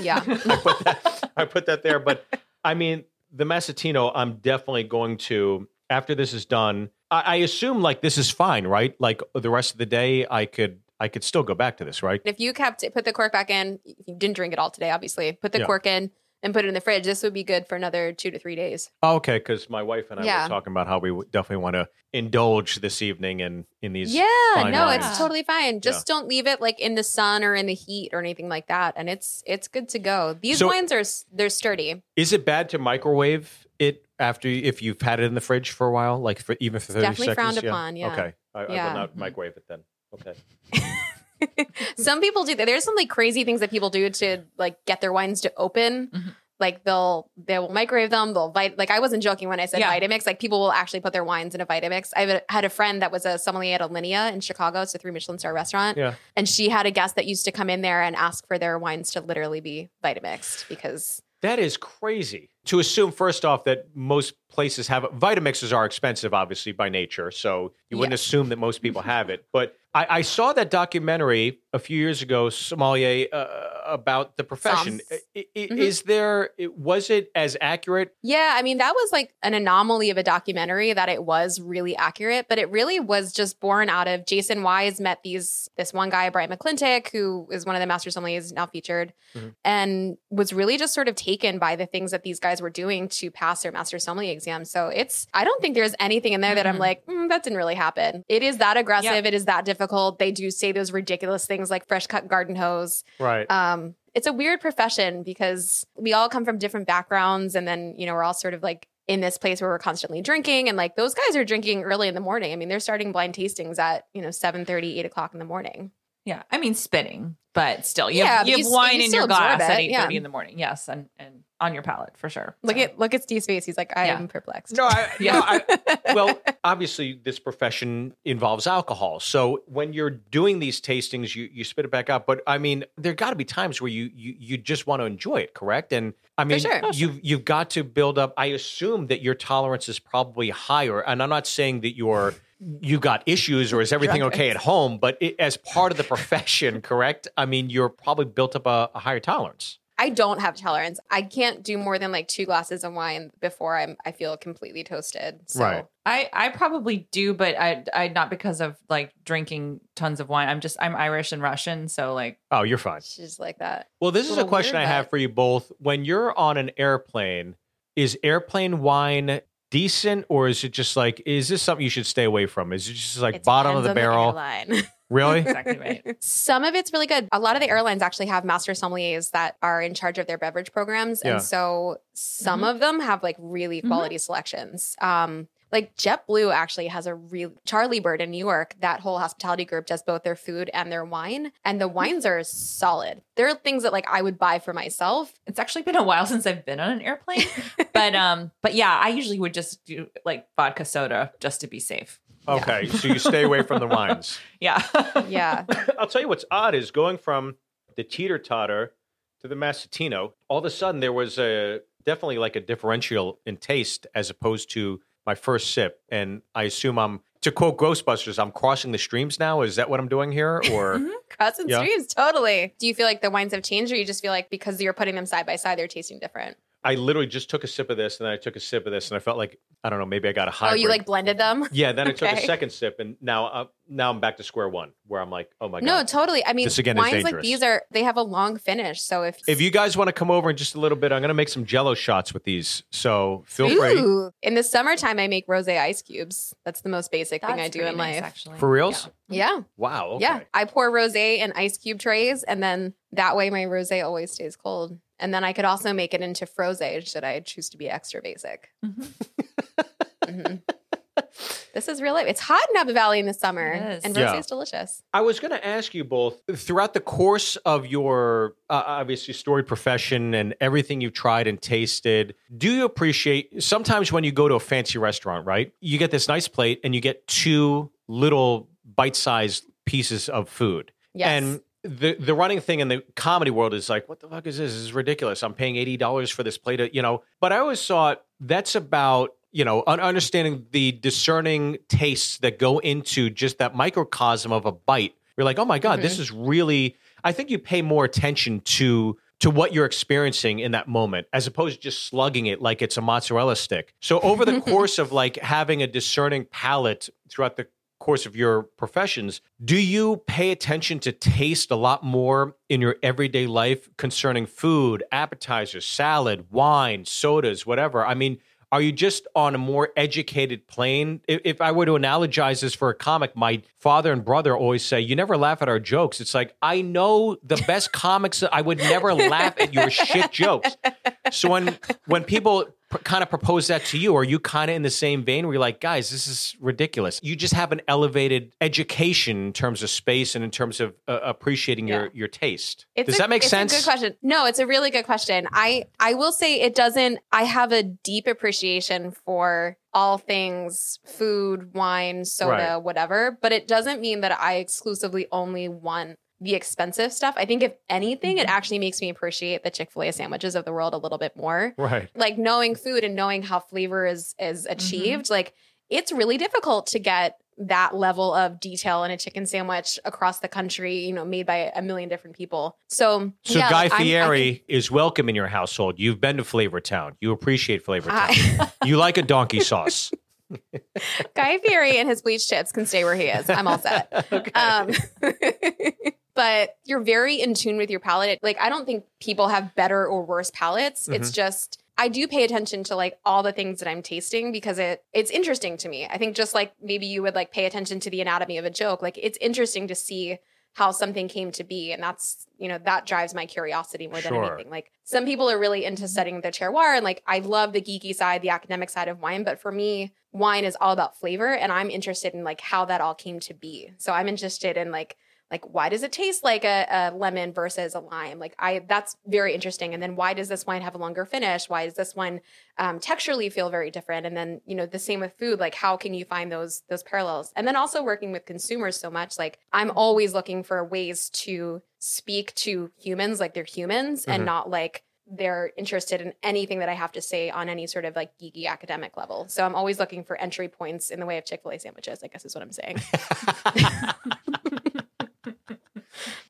Yeah. I put that I put that there. But I mean, the Massetino, I'm definitely going to after this is done. I, I assume like this is fine, right? Like the rest of the day, I could I could still go back to this, right? if you kept it, put the cork back in, you didn't drink it all today, obviously. Put the Yeah. cork in and put it in the fridge. This would be good for another two to three days. Oh, okay, because my wife and I Yeah. were talking about how we definitely want to indulge this evening in in these. Yeah, no, wines. it's totally fine. Just don't leave it like in the sun or in the heat or anything like that, and it's it's good to go. These So- wines are they're sturdy. Is it bad to microwave it after if you've had it in the fridge for a while, like for even for thirty Definitely seconds? frowned upon, yeah. Okay, I, I Yeah. will not microwave it then. Okay. (laughs) some people do. that. There's some like crazy things that people do to like get their wines to open. Mhm. Like they'll they will microwave them. They'll vit like I wasn't joking when I said Yeah. Vitamix. Like people will actually put their wines in a Vitamix. I had a friend that was a sommelier at Alinea in Chicago. It's a three Michelin star restaurant. Yeah. And she had a guest that used to come in there and ask for their wines to literally be Vitamixed because That is crazy to assume. First off, that most places have Vitamixes are expensive, obviously by nature, so you wouldn't assume that most people (laughs) have it. But I, I saw that documentary a few years ago. Sommelier, uh, about the profession. Psalms. I- I- Mhm. Is there? Was it as accurate? Yeah, I mean, that was like an anomaly of a documentary that it was really accurate, but it really was just born out of Jason Wise met these this one guy, Brian McClintic, who is one of the master sommeliers now featured, Mhm. and was really just sort of taken by the things that these guys were doing to pass their master sommelier exam. So it's I don't think there's anything in there that I'm Mhm. like, mm, that didn't really happen. It is that aggressive, Yeah. it is that difficult. They do say those ridiculous things like fresh cut garden hose. Right. um it's a weird profession because we all come from different backgrounds and then you know we're all sort of like in this place where we're constantly drinking and like those guys are drinking early in the morning. I mean they're starting blind tastings at you know 7 30, 8 o'clock in the morning Yeah, I mean spitting, but still, you Yeah, have, you you have s- wine you in your glass at eight thirty yeah. in the morning. Yes, and and on your palate for sure. look So, at look at steve's face he's like i Yeah. am perplexed No, I, (laughs) Yeah. no, I, well, (laughs) obviously, this profession involves alcohol. So when you're doing these tastings, you you spit it back out. But I mean, there got to be times where you you you just want to enjoy it, correct? And I mean, sure. You've you've got to build up. I assume that your tolerance is probably higher, and I'm not saying that you're. You got issues, or is everything Drunk okay at home? But it, as part of the profession, (laughs) correct? I mean, you're probably built up a, a higher tolerance. i don't have tolerance i can't do more than like two glasses of wine before i'm i feel completely toasted so Right. I I probably do, but I I not because of like drinking tons of wine. I'm just I'm Irish and Russian, so like Oh, you're fine. she's like that Well, this is a question weird, I have for you both. When you're on an airplane, is airplane wine decent or is it just like is this something you should stay away from? Is it just like It bottom of the on barrel? airline. (laughs) really? exactly right. Some of it's really good. A lot of the airlines actually have master sommeliers that are in charge of their beverage programs. Yeah. And so some Mhm. of them have like really Mhm. quality selections. Um, like JetBlue actually has a real Charlie Bird in New York. That whole hospitality group does both their food and their wine, and the wines are solid. There are things that like I would buy for myself. It's actually been a while (laughs) since I've been on an airplane, (laughs) but um, but yeah, I usually would just do like vodka soda just to be safe. Okay, so you stay away from the wines. (laughs) Yeah, Yeah, (coughs) I'll tell you what's odd is going from the teeter totter to the Massetino. All of a sudden, there was a definitely like a differential in taste as opposed to my first sip. And I assume I'm to quote Ghostbusters, I'm crossing the streams now. Is that what I'm doing here, or (laughs) mm-hmm. crossing Yeah. streams, totally. Do you feel like the wines have changed, or you just feel like because you're putting them side by side, they're tasting different? I literally just took a sip of this and then I took a sip of this and I felt like I don't know, maybe I got a high. Oh, you like blended them? Yeah, then I took a second sip and now uh, now I'm back to square one where I'm like, oh my god. No, totally. I mean, This again is wines like these are they have a long finish. So if If you guys want to come over in just a little bit, I'm going to make some Jello shots with these. So feel free. Ooh. in the summertime, I make rose ice cubes. That's the most basic thing I do in nice, life. actually. For reals? Yeah, Wow. Okay. yeah. I pour rose in ice cube trays, and then that way my rose always stays cold. And then I could also make it into froze should I choose to be extra basic. Mhm. Mhm. this is real life. It's hot in Napa Valley in the summer, It is. and rose Yeah. is delicious. I was going to ask you both throughout the course of your uh, obviously storied profession and everything you've tried and tasted. Do you appreciate sometimes when you go to a fancy restaurant, right? You get this nice plate and you get two little bite-sized pieces of food. Yes. And the the running thing in the comedy world is like, what the fuck is this? This is ridiculous. I'm paying eighty dollars for this plate, of, you know. But I always thought that's about you know understanding the discerning tastes that go into just that microcosm of a bite. You're like, oh my god, this mm-hmm. is really. I think you pay more attention to to what you're experiencing in that moment as opposed to just slugging it like it's a mozzarella stick. So over the (laughs) course of like having a discerning palate throughout the course of your professions, do you pay attention to taste a lot more in your everyday life concerning food, appetizers, salad, wine, sodas, whatever? I mean, are you just on a more educated plane? If, I were to analogize this for a comic, my father and brother always say, You never laugh at our jokes. It's like, I know the best (laughs) comics, I would never laugh at your shit jokes. So when when people pr- kind of propose that to you, are you kind of in the same vein where you're like, guys, this is ridiculous? You just have an elevated education in terms of space and in terms of uh, appreciating your Yeah. your taste. It's Does a- that make it's sense? A good question. No, it's a really good question. I I will say it doesn't. I have a deep appreciation for all things food, wine, soda, Right. whatever. But it doesn't mean that I exclusively only want the expensive stuff. I think if anything, it Mhm. actually makes me appreciate the Chick Fil A sandwiches of the world a little bit more. Right. Like knowing food and knowing how flavor is is Mm-hmm. achieved, like. It's really difficult to get that level of detail in a chicken sandwich across the country, you know, made by a million different people. So, So yeah, Guy like, Fieri think- is welcome in your household. You've been to Flavor Town. You appreciate Flavor Town. I- you like a donkey (laughs) sauce. Guy Fieri and his bleached chips can stay where he is. I'm all set. (laughs) Um, (laughs) but you're very in tune with your palate. Like, I don't think people have better or worse palates. It's just, I do pay attention to like all the things that I'm tasting because it it's interesting to me. I think just like maybe you would like pay attention to the anatomy of a joke. Like it's interesting to see how something came to be. And that's, you know, that drives my curiosity more than Sure. anything. Like some people are really into studying the terroir and like I love the geeky side, the academic side of wine. But for me, wine is all about flavor and I'm interested in like how that all came to be. So I'm interested in like like why does it taste like a, a lemon versus a lime? Like i that's very interesting. And then why does this wine have a longer finish? Why does this one um, texturally feel very different? And then you know the same with food. Like how can you find those those parallels? And then also working with consumers so much like i'm always looking for ways to speak to humans like they're humans Mhm. and not like they're interested in anything that I have to say on any sort of like geeky academic level. So I'm always looking for entry points in the way of Chick fil A sandwiches, I guess is what I'm saying. (laughs) (laughs)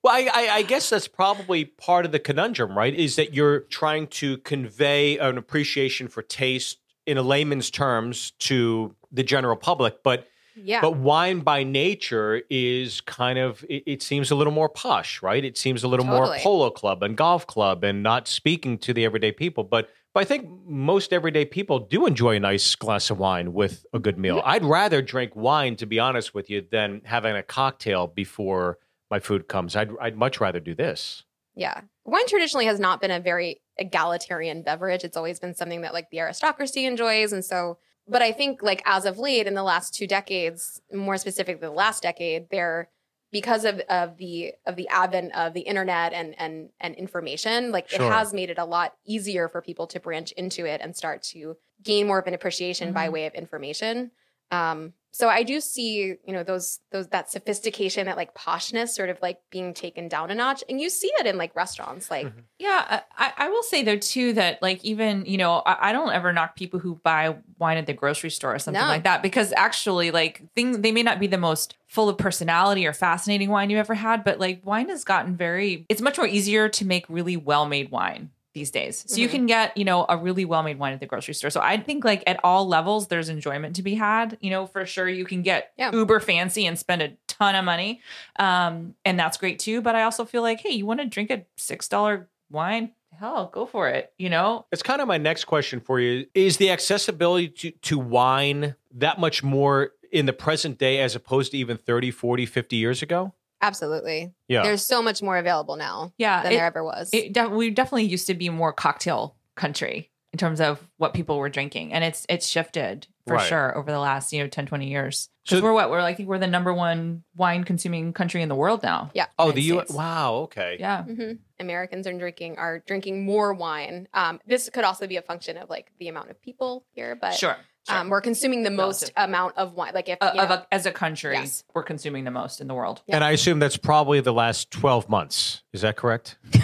Well, I, I, I guess that's probably part of the conundrum, right? Is that you're trying to convey an appreciation for taste in a layman's terms to the general public, but Yeah. but wine by nature is kind of it, it seems a little more posh, right? It seems a little more polo club and golf club and not speaking to the everyday people, but. But I think most everyday people do enjoy a nice glass of wine with a good meal. I'd rather drink wine, to be honest with you, than having a cocktail before my food comes. I'd, I'd much rather do this. Yeah. Wine traditionally has not been a very egalitarian beverage. It's always been something that like the aristocracy enjoys. And so, but I think like as of late in the last two decades, more specifically the last decade, there because of, of the of the advent of the internet and and and information, like Sure. it has made it a lot easier for people to branch into it and start to gain more of an appreciation by Mhm. way of information. Um, so I do see, you know, those those that sophistication, that like poshness, sort of like being taken down a notch, and you see it in like restaurants, like Mhm. Yeah, I, I will say though too that like even you know I, I don't ever knock people who buy wine at the grocery store or something No. like that because actually like things they may not be the most full of personality or fascinating wine you ever had, but like wine has gotten very it's much more easier to make really well made wine these days. So you Mhm. can get, you know, a really well made wine at the grocery store. So I think like at all levels there's enjoyment to be had. You know, for sure you can get Yeah. uber fancy and spend a ton of money. Um, and that's great too. But I also feel like, hey, you want to drink a six dollar wine? Hell, go for it. You know? It's kind of my next question for you. Is the accessibility to, to wine that much more in the present day as opposed to even 30, 40, 50 years ago? Absolutely. Yeah. There's so much more available now Yeah. than it- there ever was. it def- we definitely used to be more cocktail country in terms of what people were drinking and it's it's shifted for Right. sure over the last you know 10 20 years because So- we're what we're like I think we're the number one wine consuming country in the world now yeah. Oh, the United U. States. Wow. Okay. yeah hmm Americans are drinking are drinking more wine. Um, this could also be a function of like the amount of people here, but sure, sure. um, we're consuming the most Relative. amount of wine. Like if Uh, of a, as a country Yes. we're consuming the most in the world Yeah. And I assume that's probably the last 12 months. Is that correct? (laughs)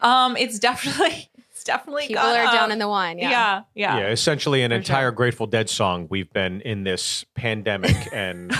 um it's definitely it's definitely people gone are down in the wine, yeah. yeah yeah, Yeah. essentially an For entire sure. Grateful Dead song. We've been in this pandemic (laughs) and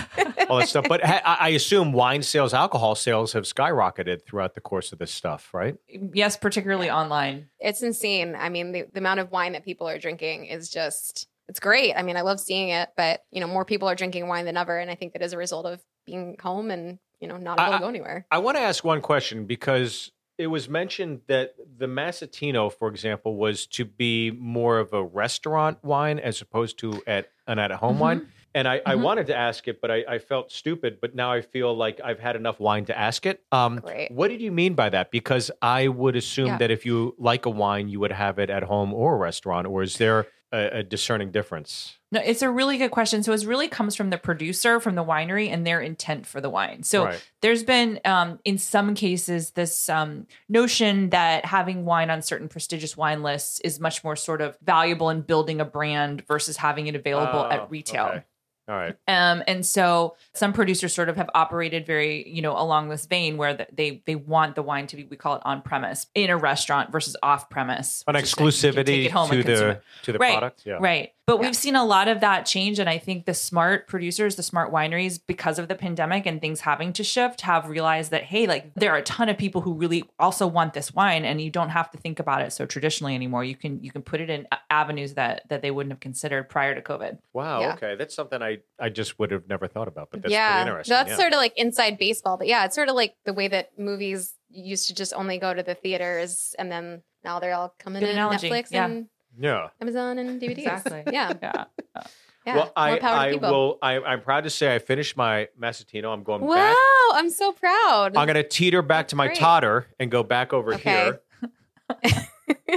all that stuff. But ha- I I assume wine sales, alcohol sales have skyrocketed throughout the course of this stuff, right? yes particularly online It's insane. I mean, the, the amount of wine that people are drinking is just it's great. I mean, I love seeing it, but you know, more people are drinking wine than ever, and I think that is a result of being home and you know not able I- to go anywhere. I want to ask one question because it was mentioned that the Massetino, for example, was to be more of a restaurant wine as opposed to at an at home Mhm. wine. And I, I Mhm. wanted to ask it, but I, I felt stupid. But now I feel like I've had enough wine to ask it. Um. What did you mean by that? Because I would assume Yeah. that if you like a wine, you would have it at home or a restaurant. Or is there a, a discerning difference? No, it's a really good question. So it really comes from the producer, from the winery, and their intent for the wine. So Right. there's been, um, in some cases, this um, notion that having wine on certain prestigious wine lists is much more sort of valuable in building a brand versus having it available Oh, at retail. okay. All right. Um, and so some producers sort of have operated very, you know, along this vein where the, they they want the wine to be, we call it on premise in a restaurant versus off premise, An which is that you can take exclusivity it home to the to the right, product. Yeah. Right. But Yeah. we've seen a lot of that change. And I think the smart producers, the smart wineries, because of the pandemic and things having to shift, have realized that, hey, like there are a ton of people who really also want this wine and you don't have to think about it so traditionally anymore. You can you can put it in avenues that that they wouldn't have considered prior to COVID. Wow. Yeah. Okay. That's something I I just would have never thought about, but that's yeah, pretty interesting. that's yeah. sort of like inside baseball. But yeah, it's sort of like the way that movies used to just only go to the theaters, and then now they're all coming Good to analogy. Netflix Yeah. and yeah. Amazon and DVDs. Exactly. Yeah, Yeah. yeah. well, I, power I to will, I, I'm proud to say I finished my Massetino. I'm going Wow, back. I'm so proud. I'm going to teeter back That's to my great. totter and go back over Okay. here. (laughs) (laughs)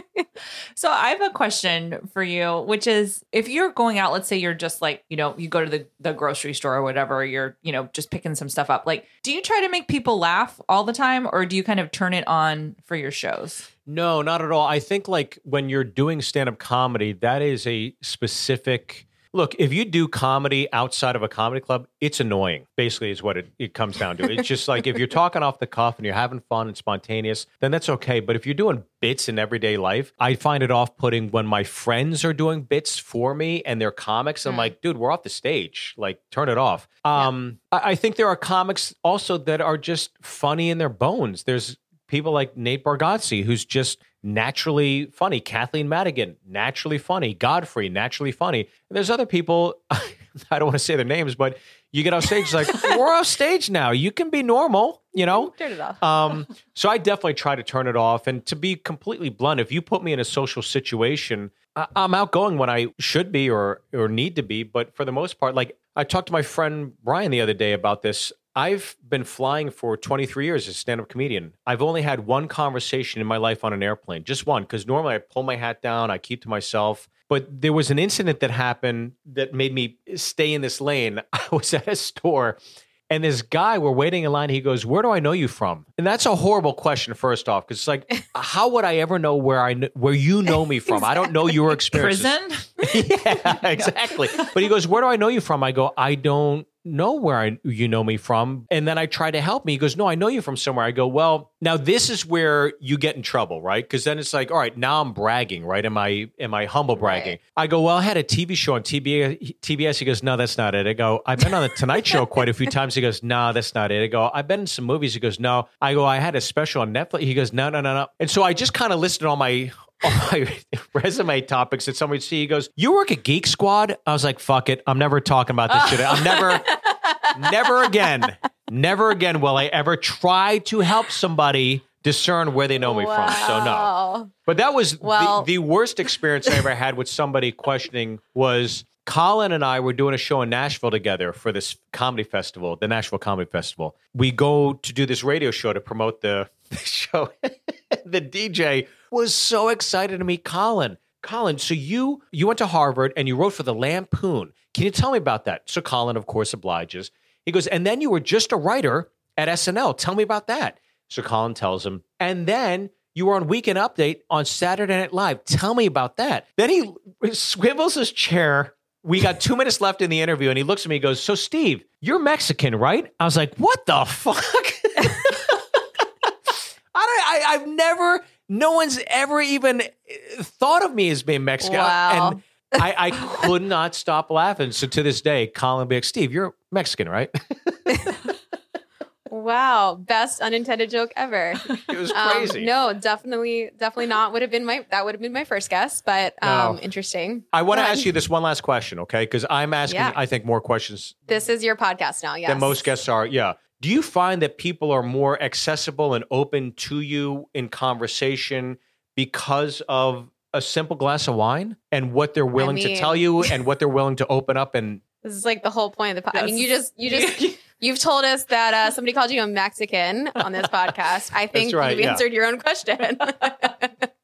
So I have a question for you, which is if you're going out, let's say you're just like, you know, you go to the, the grocery store or whatever, you're, you know, just picking some stuff up. Like, do you try to make people laugh all the time or do you kind of turn it on for your shows? No, not at all. I think like when you're doing stand up comedy, that is a specific look. If you do comedy outside of a comedy club, it's annoying, basically, is what it, it comes down to. It's just like if you're talking off the cuff and you're having fun and spontaneous, then that's okay. But if you're doing bits in everyday life, I find it off putting when my friends are doing bits for me and they're comics. I'm Mm. like, dude, we're off the stage. Like, turn it off. Um, I, I think there are comics also that are just funny in their bones. There's people like Nate Bargatze, who's just naturally funny. Kathleen Madigan, naturally funny. Godfrey, naturally funny. And there's other people, (laughs) I don't want to say their names, but you get off stage, it's like, (laughs) we're off stage now. You can be normal, you know? (laughs) Turn it off. Um, so I definitely try to turn it off. And to be completely blunt, if you put me in a social situation, I- I'm outgoing when I should be or or need to be. But for the most part, like I talked to my friend Brian the other day about this. I've been flying for 23 years as a stand-up comedian. I've only had one conversation in my life on an airplane, just one, because normally I pull my hat down, I keep to myself. But there was an incident that happened that made me stay in this lane. (laughs) I was at a store and this guy, we're waiting in line. He goes, "Where do I know you from?" And that's a horrible question. First off, because it's like, (laughs) how would I ever know where I kn- where you know me from? I don't know your experiences. Prison? (laughs) yeah, exactly. But he goes, "Where do I know you from?" I go, "I don't know where I you know me from." And then I try to help me. He goes, "No, I know you from somewhere." I go, "Well, now this is where you get in trouble, right? Because then it's like, all right, now I'm bragging, right? Am I am I humble bragging?" Right. I go, "Well, I had a TV show on TBS." TBS. He goes, "No, that's not it." I go, "I've been on the Tonight Show (laughs) quite a few times." He goes, "No, that's not it." I go, "I've been in some movies." He goes, "No." I go, "I had a special on Netflix." He goes, "No, no, no, no." And so I just kind of listed all my (laughs) all my (laughs) resume topics that somebody would see. He goes, "You work at Geek Squad?" I was like, "Fuck it, I'm never talking about this shit. I'm never, never again, never again will I ever try to help somebody." Discern where they know me from. So no, but that was Well- the, the worst experience I ever had with somebody questioning was Colin and I were doing a show in Nashville together for this comedy festival, the Nashville Comedy Festival. We go to do this radio show to promote the, (laughs) the show. (laughs) the DJ was so excited to meet Colin. Colin, so you you went to Harvard and you wrote for the Lampoon. Can you tell me about that? So Colin, of course, obliges. He goes, and then you were just a writer at SNL. Tell me about that. So Colin tells him, and then you were on Weekend Update on Saturday Night Live. Tell me about that. Then he swivels his chair. We got two minutes left in the interview, and he looks at me and goes, So, Steve, you're Mexican, right? I was like, What the fuck? (laughs) I don't, I, I've never, no one's ever even uh, thought of me as being Mexican. Wow. And I, I could not stop laughing. So to this day, Colin be like, Steve, you're Mexican, right? (laughs) Wow. Best unintended joke ever. (laughs) It was Um, crazy. no, definitely, definitely not. Would have been my that would have been my first guess, but um, No. interesting. I want to ask you this one last question, okay? Because I'm asking, Yeah. I think, more questions This is your podcast now. Yes. than most guests are. Yeah. Do you find that people are more accessible and open to you in conversation because of a simple glass of wine and what they're willing to mean- tell you (laughs) and what they're willing to open up and This is like the whole point of the podcast. I mean, you just you just (laughs) you've told us that uh, somebody called you a Mexican on this (laughs) podcast. I think right, you've yeah. answered your own question.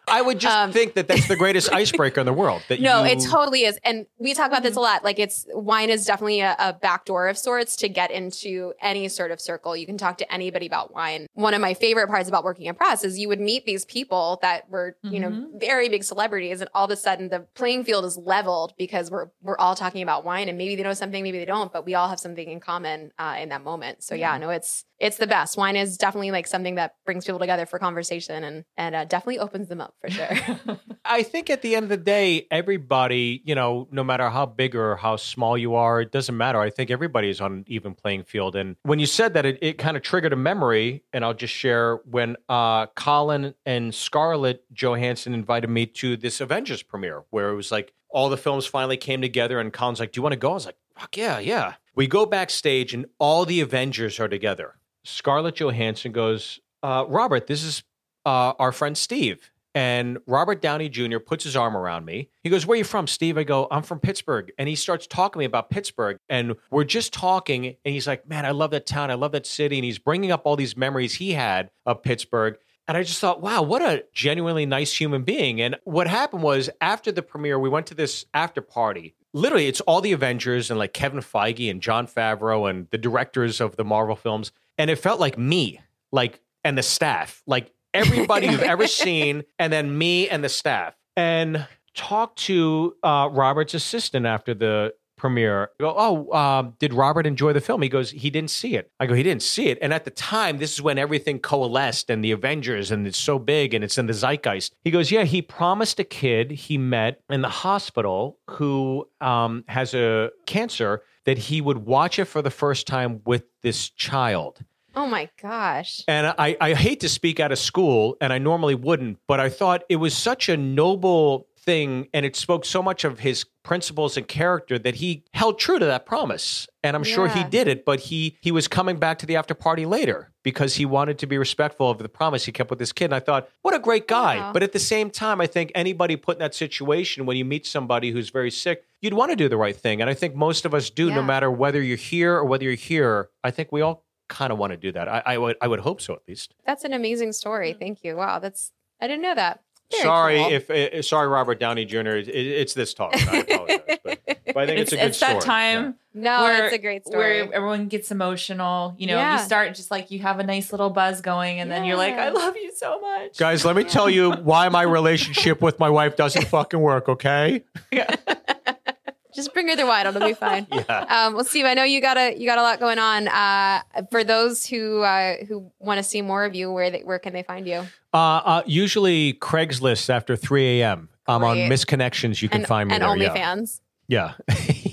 I, I would just Um, think that that's the greatest (laughs) icebreaker in the world. That No, you, it totally is. And we talk about this a lot. Like it's wine is definitely a, a backdoor of sorts to get into any sort of circle. You can talk to anybody about wine. One of my favorite parts about working in press is you would meet these people that were, you know, Mhm. very big celebrities and all of a sudden the playing field is leveled because we're we're all talking about wine and maybe they know something, maybe they don't, but we all have something in common uh, in that moment. So yeah, no, it's it's the best. Wine is definitely like something that brings people together for conversation and and uh, definitely opens them up for sure. (laughs) I think at the end of the day, everybody, you know, no matter how big or how small you are, it doesn't matter. I think everybody is on an even playing field. And when you said that, it, it kind of triggered a memory. And I'll just share when uh, Colin and Scarlett Johansson invited me to this Avengers premiere, where it was like all the films finally came together. And Colin's like, Do you want to go? I was like, Fuck yeah, yeah. We go backstage, and all the Avengers are together. Scarlett Johansson goes, uh, Robert, this is uh, our friend Steve. And Robert Downey Jr. puts his arm around me. He goes, Where are you from, Steve? I go, I'm from Pittsburgh. And he starts talking to me about Pittsburgh. And we're just talking. And he's like, Man, I love that town. I love that city. And he's bringing up all these memories he had of Pittsburgh. And I just thought, wow, what a genuinely nice human being. And what happened was after the premiere, we went to this after party. Literally, it's all the Avengers and like Kevin Feige and Jon Favreau and the directors of the Marvel films. And it felt like me, like, and the staff, like everybody you've ever (laughs) seen, and then me and the staff. And talked to uh, Robert's assistant after the premiere. I go, oh, um, did Robert enjoy the film? He goes, he didn't see it. I go, he didn't see it. And at the time, this is when everything coalesced and the Avengers and it's so big and it's in the zeitgeist. He goes, yeah, he promised a kid he met in the hospital who um, has a cancer that he would watch it for the first time with this child. oh my gosh. And I, I hate to speak out of school, and I normally wouldn't, but I thought it was such a noble thing, and it spoke so much of his principles and character that he held true to that promise. And I'm sure he did it, but he he was coming back to the after party later because he wanted to be respectful of the promise he kept with this kid. And I thought, what a great guy. Wow. But at the same time, I think anybody put in that situation when you meet somebody who's very sick, you'd want to do the right thing. And I think most of us do, no matter whether you're here or whether you're here. I think we all kind of want to do that. I, I would I would hope so at least. That's an amazing story. Thank you. Wow, that's I didn't know that. Very sorry cool. if uh, sorry Robert Downey Jr. It, it's this talk. I apologize, but, but I think it's, it's, a good it's that story. time no, where, it's a great story. where everyone gets emotional. You know, Yeah. you start just like you have a nice little buzz going, and then you're like, I love you so much. Guys, let me tell you why my relationship with my wife doesn't fucking work. Okay. (laughs) Just bring her the wine; it'll be (laughs) fine. Yeah. Um, well, Steve, I know you got a you got a lot going on. Uh, for those who uh, who want to see more of you, where they, where can they find you? Uh, uh, usually Craigslist after 3 a.m. I'm on Misconnections. You can and find me and there. OnlyFans. Yeah, Yeah, (laughs)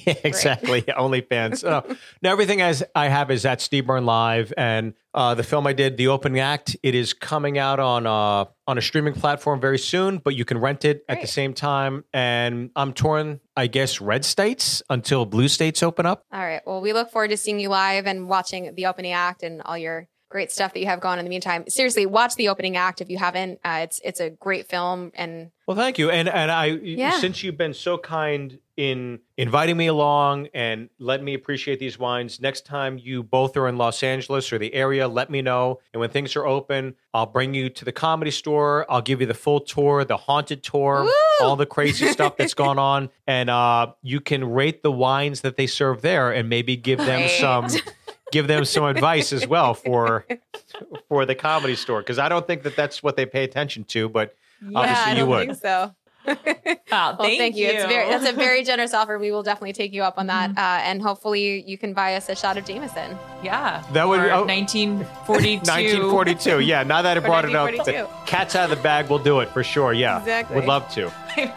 exactly. (laughs) OnlyFans. Uh, now everything as I have is at Steve Byrne Live, and uh, the film I did, the opening act, it is coming out on uh, on a streaming platform very soon, but you can rent it at the same time. And I'm touring, I guess, red states until blue states open up. All right. Well, we look forward to seeing you live and watching the opening act and all your great stuff that you have going in the meantime. Seriously, watch the opening act if you haven't. Uh, it's it's a great film and Well, thank you, and and I Yeah. since you've been so kind in inviting me along and letting me appreciate these wines. Next time you both are in Los Angeles or the area, let me know. And when things are open, I'll bring you to the comedy store. I'll give you the full tour, the haunted tour, Woo! all the crazy stuff that's gone (laughs) on, and uh, you can rate the wines that they serve there and maybe give them some. Give them some advice as well for for the comedy store because I don't think that that's what they pay attention to, but yeah, Obviously I you would. think so. (laughs) Wow, Well, thank, you. It's very that's a very generous offer. We will definitely take you up on that, Mm-hmm. uh, and hopefully you can buy us a shot of Jameson. yeah. That would- Or oh. 1942. 1942. (laughs) Yeah, now that I brought it up, the cat's out of the bag. We'll do it for sure. Yeah, Exactly. Would love to. (laughs)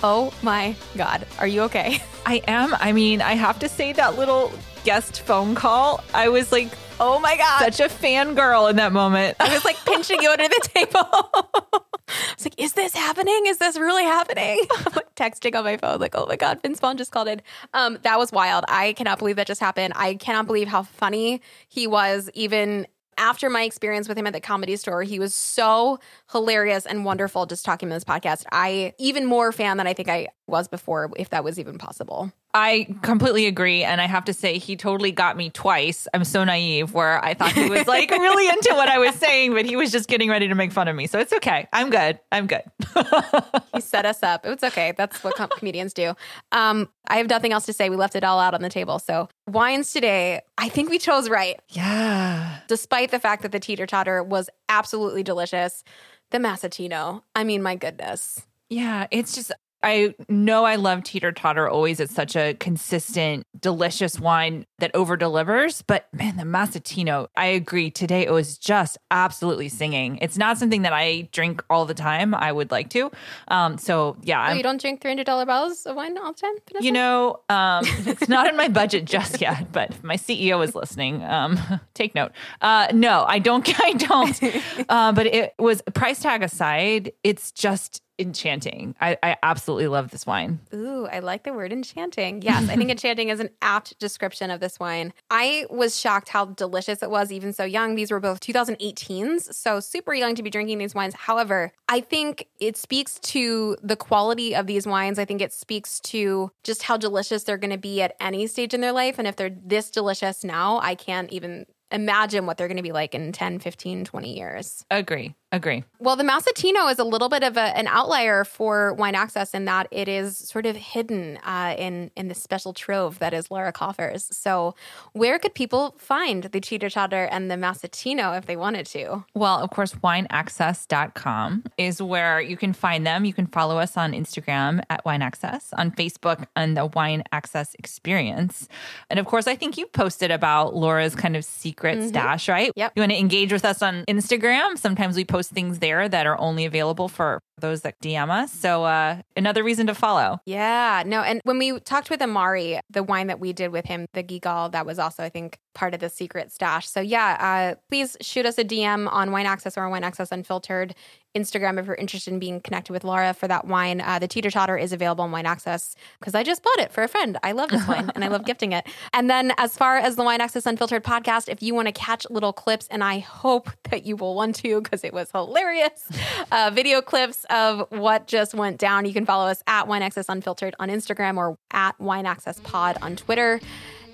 Oh my God, are you okay? I am. I mean, I have to say that little guest phone call. I was like, Oh my God, such a fangirl in that moment. I was like pinching you under the table. I was like, "Is this happening? Is this really happening?" (laughs) I'm like texting on my phone, like, "Oh my god, Vince Vaughn just called in." Um, that was wild. I cannot believe that just happened. I cannot believe how funny he was, even after my experience with him at the comedy store. He was so hilarious and wonderful just talking about this podcast. I even more fan than I think I was before, if that was even possible. I completely agree. And I have to say, he totally got me twice. I'm so naive where I thought he was like really (laughs) into what I was saying, but he was just getting ready to make fun of me. So it's okay. I'm good. I'm good. (laughs) he set us up. It's okay. That's what com- comedians do. Um, I have nothing else to say. We left it all out on the table. So wines today, I think we chose right. Yeah. Despite the fact that the teeter totter was absolutely delicious, the Massetino, I mean, my goodness. Yeah, it's just I know I love teeter totter always. It's such a consistent, delicious wine that over delivers. But man, the Massetino, I agree. Today it was just absolutely singing. It's not something that I drink all the time. I would like to. Um, so yeah, Oh, you don't drink $300 bottles of wine all the time? Vanessa? you know, um, it's not in my budget just yet, but my CEO is listening, um, (laughs) take note. Uh, no, I don't. (laughs) I don't. Uh, but it was price tag aside, it's just enchanting. I, I absolutely love this wine. Ooh, I like the word enchanting. Yes, I think (laughs) enchanting is an apt description of this wine. I was shocked how delicious it was, even so young. These were both 2018s, so super young to be drinking these wines. However, I think it speaks to the quality of these wines. I think it speaks to just how delicious they're going to be at any stage in their life. And if they're this delicious now, I can't even imagine what they're going to be like in 10, 15, 20 years. Agree. Agree. Well, the Massetino is a little bit of a, an outlier for wine access in that it is sort of hidden uh, in in the special trove that is Laura Coffers. So, where could people find the Teeter Totter and the Massetino if they wanted to? Well, of course, wineaccess.com is where you can find them. You can follow us on Instagram at Wine Access, on Facebook on the Wine Access Experience. And of course, I think you posted about Laura's kind of secret stash, right? Yep. You want to engage with us on Instagram? Sometimes we post things there that are only available for those that DM us. So, uh, another reason to follow. Yeah, no. And when we talked with Amari, the wine that we did with him, the Guigal, that was also, I think, part of the secret stash. So, yeah, uh, please shoot us a DM on Wine Access or Wine Access Unfiltered Instagram if you're interested in being connected with Laura for that wine. Uh, the Teeter Totter is available on Wine Access because I just bought it for a friend. I love this wine and I love (laughs) gifting it. And then, as far as the Wine Access Unfiltered podcast, if you want to catch little clips, and I hope that you will want to because it was hilarious, (laughs) uh, video clips of what just went down, you can follow us at Wine Access Unfiltered on Instagram or at Wine Access Pod on Twitter.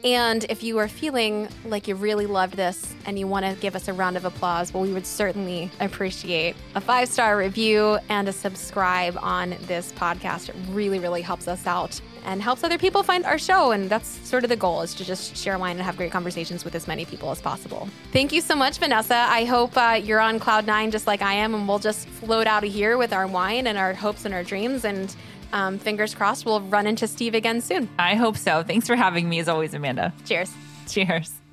And if you are feeling like you really loved this and you want to give us a round of applause, well, we would certainly appreciate a five star review and a subscribe on this podcast. It really, really helps us out and helps other people find our show. And that's sort of the goal is to just share wine and have great conversations with as many people as possible. Thank you so much, Vanessa. I hope uh, you're on cloud nine just like I am, and we'll just float out of here with our wine and our hopes and our dreams. And um, fingers crossed, we'll run into Steve again soon. I hope so. Thanks for having me, as always, Amanda. Cheers. Cheers.